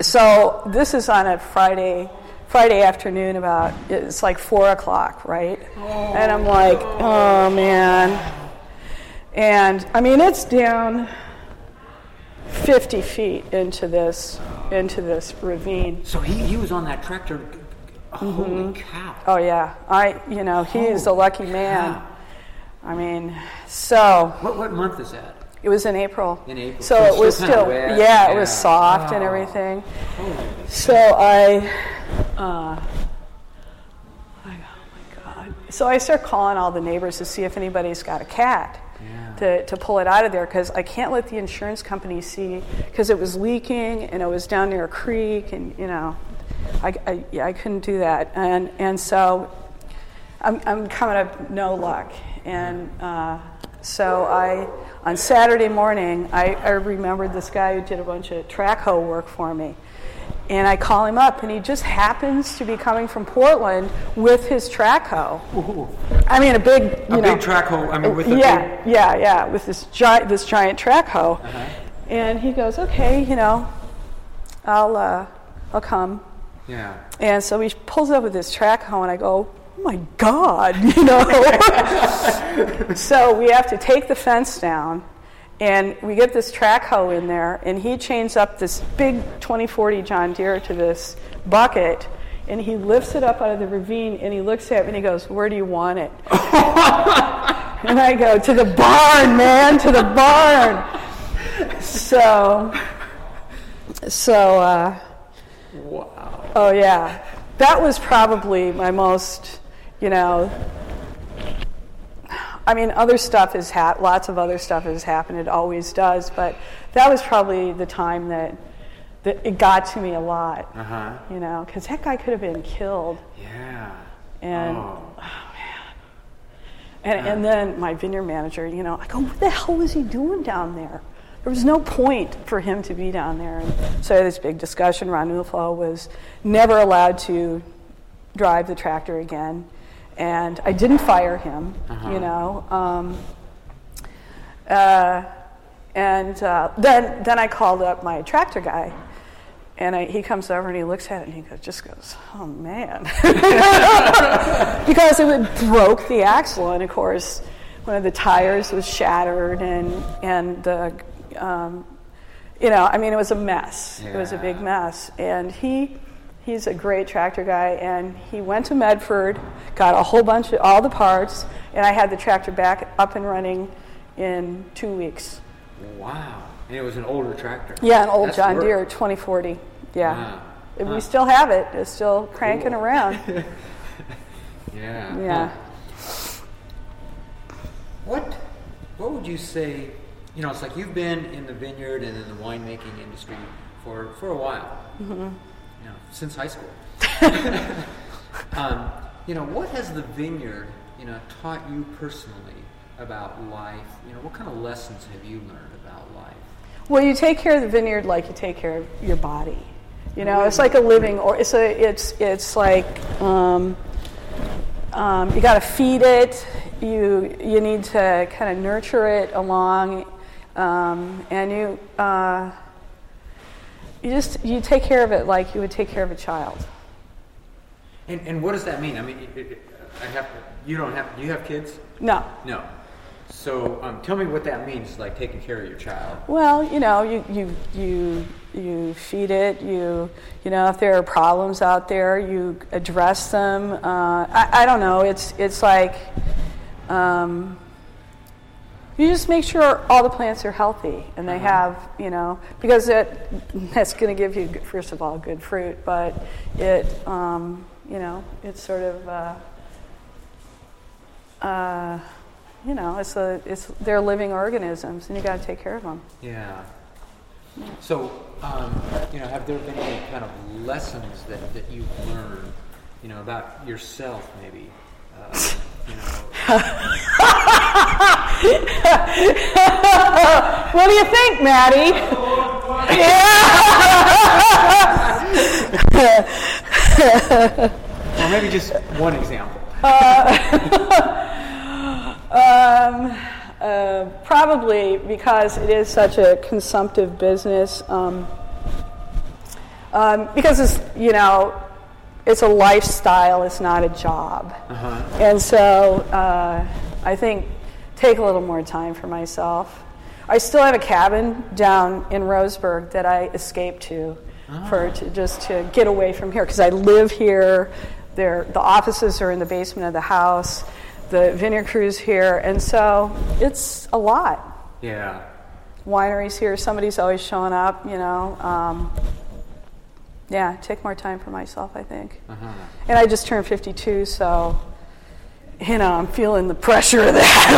so this is on a Friday, Friday afternoon about, it's like four o'clock, right? and I'm like, oh man. And I mean, it's down 50 feet into this, into this ravine. So he, he was on that tractor. Holy mm-hmm. cow! Oh yeah, I, you know, he is a lucky man. Cow. I mean, so What what month is that? it was in April. In April. So, So it was still still, wet. yeah, it was Yeah. soft and Oh. everything. Holy So I, uh, I, oh my God. So I start calling all the neighbors to see if anybody's got a cat Yeah. to, to pull it out of there because I can't let the insurance company see because it was leaking and it was down near a creek and, you know, I, I, yeah, I couldn't do that. And, and so I'm, I'm coming up no luck. And uh, so I, on Saturday morning, I, I remembered this guy who did a bunch of track hoe work for me. And I call him up, and he just happens to be coming from Portland with his track hoe. Ooh. I mean, a big, you A know, big track hoe. I mean, with the yeah, yeah, yeah, with this giant, this giant track hoe. Uh-huh. And he goes, okay, you know, I'll, uh, I'll come. Yeah. And so he pulls up with his track hoe, and I go, oh my God, you know. so we have to take the fence down, and we get this track hoe in there, and he chains up this big 2040 John Deere to this bucket, and he lifts it up out of the ravine, and he looks at me and he goes, Where do you want it? and I go, To the barn, man, to the barn. So, so, uh, Wow. Oh yeah, that was probably my most, you know. I mean, other stuff has happened. Lots of other stuff has happened. It always does, but that was probably the time that, that it got to me a lot. Uh huh. You know, because that guy could have been killed, Yeah. and oh. man. and and then my vineyard manager. You know, I go, what the hell was he doing down there? There was no point for him to be down there. And so I had this big discussion. Ron Newfall was never allowed to drive the tractor again. And I didn't fire him, Uh-huh. you know. Um, uh, and uh, then, then I called up my tractor guy. And I, he comes over and he looks at it and he goes, just goes, oh man. because it broke the axle. And of course, one of the tires was shattered and, and the, um, you know, I mean, it was a mess. It was a big mess. And he, he's a great tractor guy. And he went to Medford, got a whole bunch of all the parts, and I had the tractor back up and running in two weeks. Wow. And it was an older tractor. Yeah, an old That's John. Deere 2040. Yeah. Wow. Huh. We still have it. It's still cranking Cool. around. Yeah. Yeah. Huh. What What would you say? You know, it's like you've been in the vineyard and in the winemaking industry for for a while. Mm-hmm. Since high school. um, you know, what has the vineyard, you know, taught you personally about life? You know, what kind of lessons have you learned about life? Well, you take care of the vineyard like you take care of your body. You know, it's like a living, or it's a, it's it's like um, um, you got to feed it. You you need to kind of nurture it along, um, and you uh, you just you take care of it like you would take care of a child. And, and what does that mean? I mean, it, it, I have. You don't have. Do you have kids? No, No. So um, tell me what that means, like taking care of your child. Well, you know, you, you, you, you feed it, you, you know, if there are problems out there, you address them. Uh, I, I don't know, it's, it's like, um, you just make sure all the plants are healthy and they have, you know, because it, that's going to give you, first of all, good fruit, but it, um, you know, it's sort of, uh, uh, you know, it's a, it's, they're living organisms, and you got to take care of them. Yeah. So, um, you know, have there been any kind of lessons that, that you've learned, you know, about yourself, maybe? Uh, you know, What do you think, Maddie? yeah. or maybe just one example. Um, uh, probably because it is such a consumptive business. Um, um, because it's you know, it's a lifestyle. It's not a job. Uh-huh. And so uh, I think take a little more time for myself. I still have a cabin down in Roseburg that I escaped to for to, just to get away from here because I live here. There, the offices are in the basement of the house. The vineyard crew's here, and so it's a lot. Yeah. Wineries here. Somebody's always showing up. You know. Um, yeah, take more time for myself. I think. Uh-huh. And I just turned 52, so you know I'm feeling the pressure of that a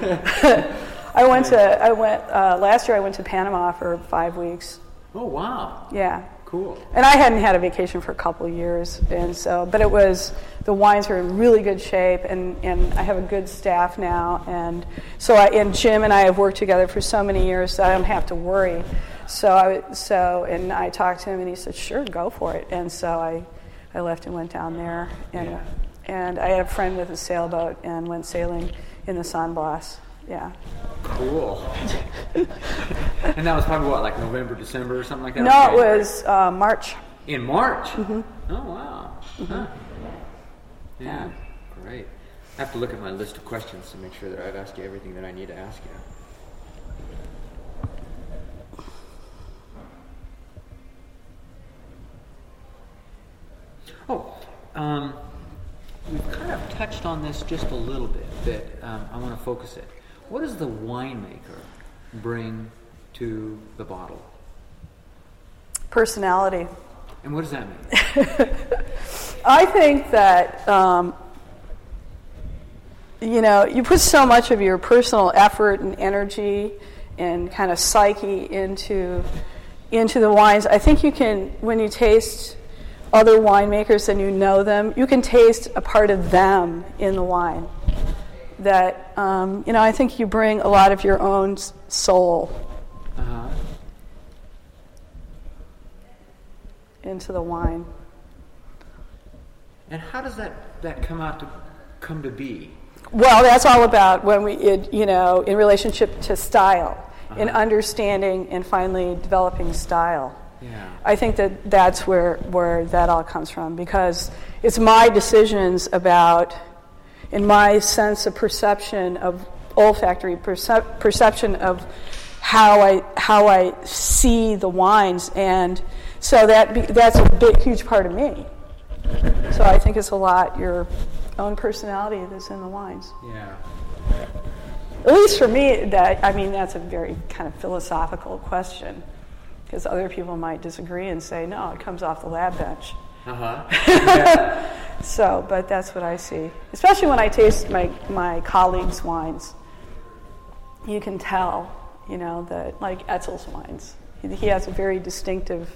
little more. I went to I went uh, last year. I went to Panama for five weeks. Oh, wow. Yeah, Cool. and I hadn't had a vacation for a couple of years, and so but it was the wines are in really good shape, and and I have a good staff now, and so I and Jim and I have worked together for so many years that I don't have to worry. So I so and I talked to him, and he said, "Sure, go for it." And so I I left and went down there, and Yeah. and I had a friend with a sailboat and went sailing in the San Blas. Yeah. Cool. and that was probably what, like November, December, or something like that. No, it was uh, March. in March. Oh wow. Huh. Yeah. Yeah. Great. I have to look at my list of questions to make sure that I've asked you everything that I need to ask you. Oh, um, we've kind of touched on this just a little bit, but um, I want to focus it. What does the winemaker bring to the bottle? Personality. And what does that mean? I think that um, you know you put so much of your personal effort and energy and kind of psyche into into the wines. I think you can when you taste other winemakers and you know them, you can taste a part of them in the wine. That um, you know, I think you bring a lot of your own soul Uh-huh. into the wine. And how does that, that come out to come to be? Well, that's all about when we, it, you know, in relationship to style, in Uh-huh. understanding and finally developing style. Yeah. I think that that's where, where that all comes from because it's my decisions about, in my sense of perception of olfactory percep- perception of how I how I see the wines, and so that be, that's a big huge part of me. So I think it's a lot your own personality that's in the wines. Yeah. At least for me, that I mean, that's a very kind of philosophical question, because other people might disagree and say, no, it comes off the lab bench. Uh huh. So, but that's what I see, especially when I taste my my colleagues' wines. You can tell, you know, that like Etzel's wines, he, he has a very distinctive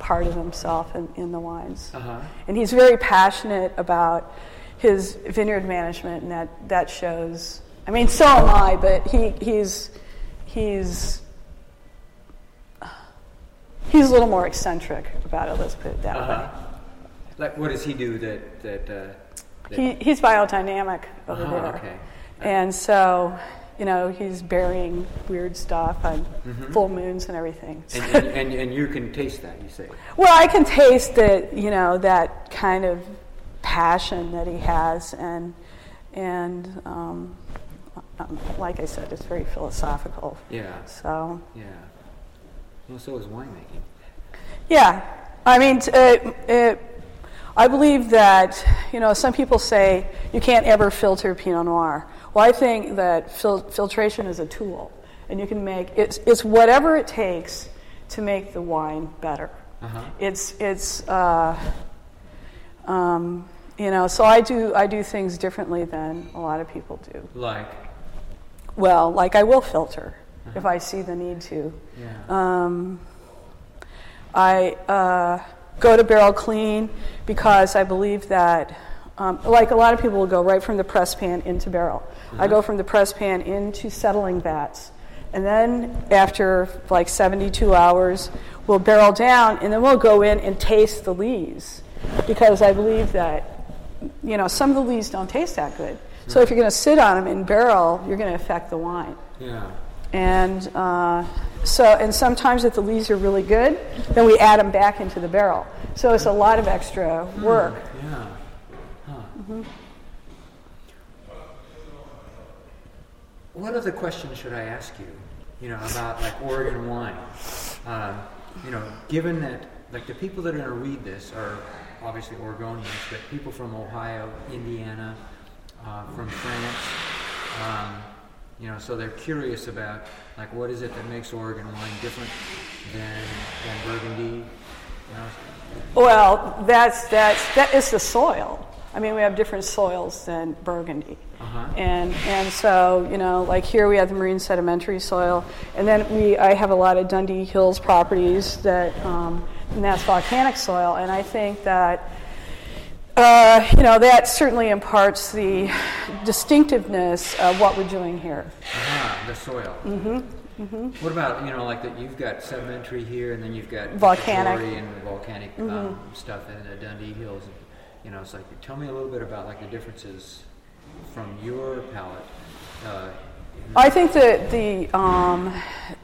part of himself in, in the wines. Uh huh. And he's very passionate about his vineyard management, and that, that shows. I mean, so am I, but he, he's, he's, he's a little more eccentric about it, let's put it that Uh way. Like, what does he do that that? Uh, that He, he's biodynamic over Uh-huh, there. okay. And so, you know, he's burying weird stuff on Mm-hmm. full moons and everything. and, and, and, and you can taste that, you say. Well, I can taste that, you know, that kind of passion that he has, and and um, um, like I said, it's very philosophical. Yeah. So Yeah. Well, so is winemaking. yeah, I mean, t- uh, it, I believe that you know some people say you can't ever filter Pinot Noir. Well, I think that fil- filtration is a tool, and you can make it's it's whatever it takes to make the wine better. Uh-huh. It's it's uh, um, you know so I do I do things differently than a lot of people do. Like. Well, like I will filter if I see the need to. Yeah. Um, I uh, go to barrel clean because I believe that, um, like a lot of people will go right from the press pan into barrel. I go from the press pan into settling vats. And then after like 72 hours, we'll barrel down and then we'll go in and taste the lees because I believe that, you know, some of the lees don't taste that good. So if you're going to sit on them in barrel, you're going to affect the wine. yeah. And uh, so, and sometimes if the lees are really good, then we add them back into the barrel. So it's a lot of extra work. Yeah. Huh. What other questions should I ask you? You know about like Oregon wine. Um, you know, given that like the people that are going to read this are obviously Oregonians, but people from Ohio, Indiana, uh, from France. Um, you know, so they're curious about like what is it that makes Oregon wine different than than Burgundy. You know, Well, that's that's that is the soil. I mean, we have different soils than Burgundy. Uh-huh. And and so you know, like here we have the marine sedimentary soil, and then we I have a lot of Dundee Hills properties that um, and that's volcanic soil, and I think that. Uh, you know that certainly imparts the distinctiveness of what we're doing here. Ah, the soil. Mm-hmm. What about you know like that? You've got sedimentary here, and then you've got Volcanic. And volcanic um, stuff in the Dundee Hills. You know, it's like tell me a little bit about like the differences from your palate uh, I think that the um,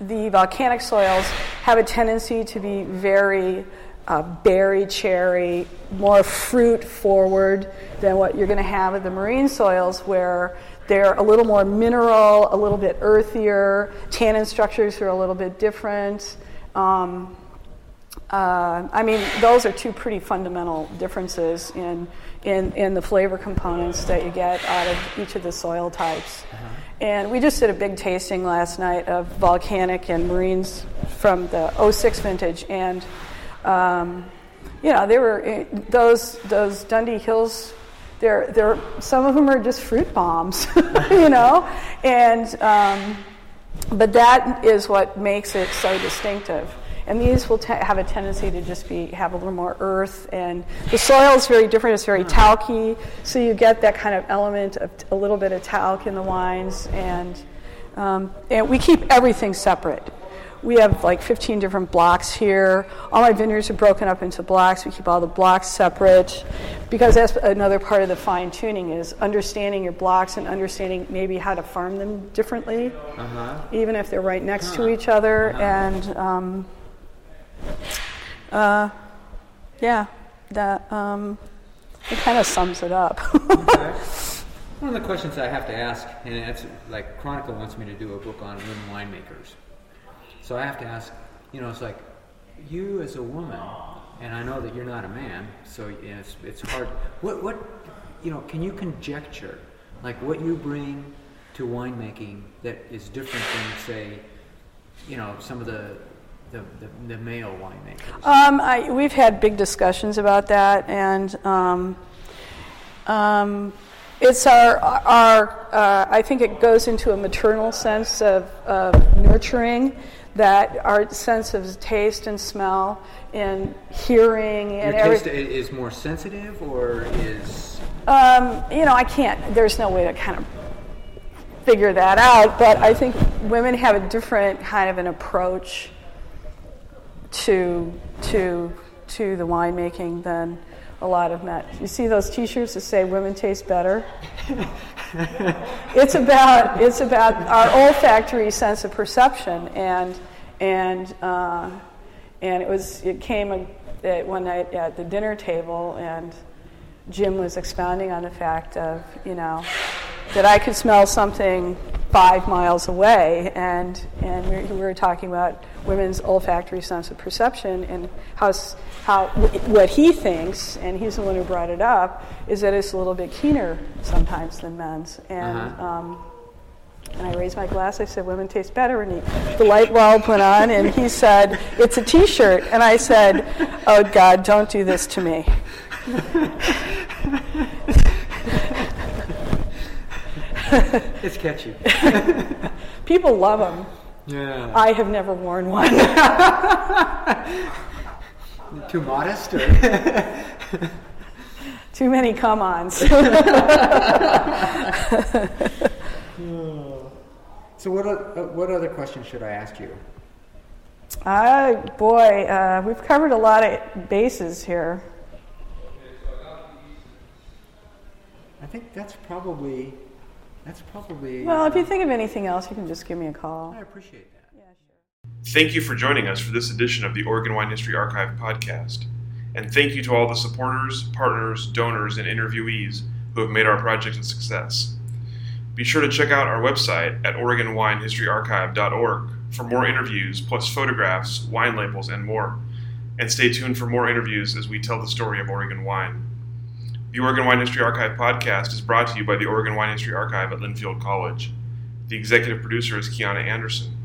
the volcanic soils have a tendency to be very uh, berry, cherry, more fruit forward than what you're going to have with the marine soils, where they're a little more mineral, a little bit earthier. Tannin structures are a little bit different. Um, uh, I mean, those are two pretty fundamental differences in, in, in the flavor components that you get out of each of the soil types. Uh-huh. And we just did a big tasting last night of volcanic and marines from the 06 vintage. And, um, you know, they were, eh, those, those Dundee Hills, they're, they're, some of them are just fruit bombs, you know? And, um, but that is what makes it so distinctive. And these will te- have a tendency to just be have a little more earth, and the soil is very different. It's very talky, so you get that kind of element of t- a little bit of talc in the wines, and um, and we keep everything separate. We have like 15 different blocks here. All my vineyards are broken up into blocks. We keep all the blocks separate because that's another part of the fine tuning is understanding your blocks and understanding maybe how to farm them differently, uh-huh. even if they're right next huh. to each other. Uh-huh. And um, uh, yeah, that um, it kind of sums it up. okay. One of the questions I have to ask, and it's like Chronicle wants me to do a book on women winemakers. So I have to ask, you know, it's like you as a woman, and I know that you're not a man, so it's it's hard. What what you know? Can you conjecture like what you bring to winemaking that is different than say, you know, some of the the, the, the male winemakers? Um, I, we've had big discussions about that, and um, um, it's our, our uh, I think it goes into a maternal sense of, of nurturing that our sense of taste and smell and hearing and Your taste is more sensitive or is um, you know I can't there's no way to kind of figure that out but I think women have a different kind of an approach to to to the winemaking than a lot of men. You see those T-shirts that say "Women taste better." it's about it's about our olfactory sense of perception, and and uh, and it was it came a, one night at the dinner table, and Jim was expounding on the fact of you know that I could smell something five miles away, and and we, we were talking about women's olfactory sense of perception and how how what he thinks, and he's the one who brought it up, is that it's a little bit keener sometimes than men's, and. Uh-huh. Um, and I raised my glass. I said, "Women taste better." And he, the light bulb went on, and he said, "It's a T-shirt." And I said, "Oh God, don't do this to me." it's catchy. People love them. Yeah. I have never worn one. Too modest, or too many come-ons. so what? Uh, what other questions should I ask you? Uh, boy, uh, we've covered a lot of bases here. I think that's probably that's probably. Well, if you uh, think of anything else, you can just give me a call. I appreciate that. Yeah, sure. Thank you for joining us for this edition of the Oregon Wine History Archive podcast. And thank you to all the supporters, partners, donors, and interviewees who have made our project a success. Be sure to check out our website at OregonWineHistoryArchive.org for more interviews, plus photographs, wine labels, and more. And stay tuned for more interviews as we tell the story of Oregon wine. The Oregon Wine History Archive podcast is brought to you by the Oregon Wine History Archive at Linfield College. The executive producer is Kiana Anderson.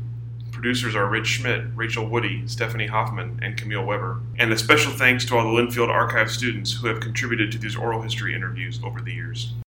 Producers are Rich Schmidt, Rachel Woody, Stephanie Hoffman, and Camille Weber. And a special thanks to all the Linfield Archive students who have contributed to these oral history interviews over the years.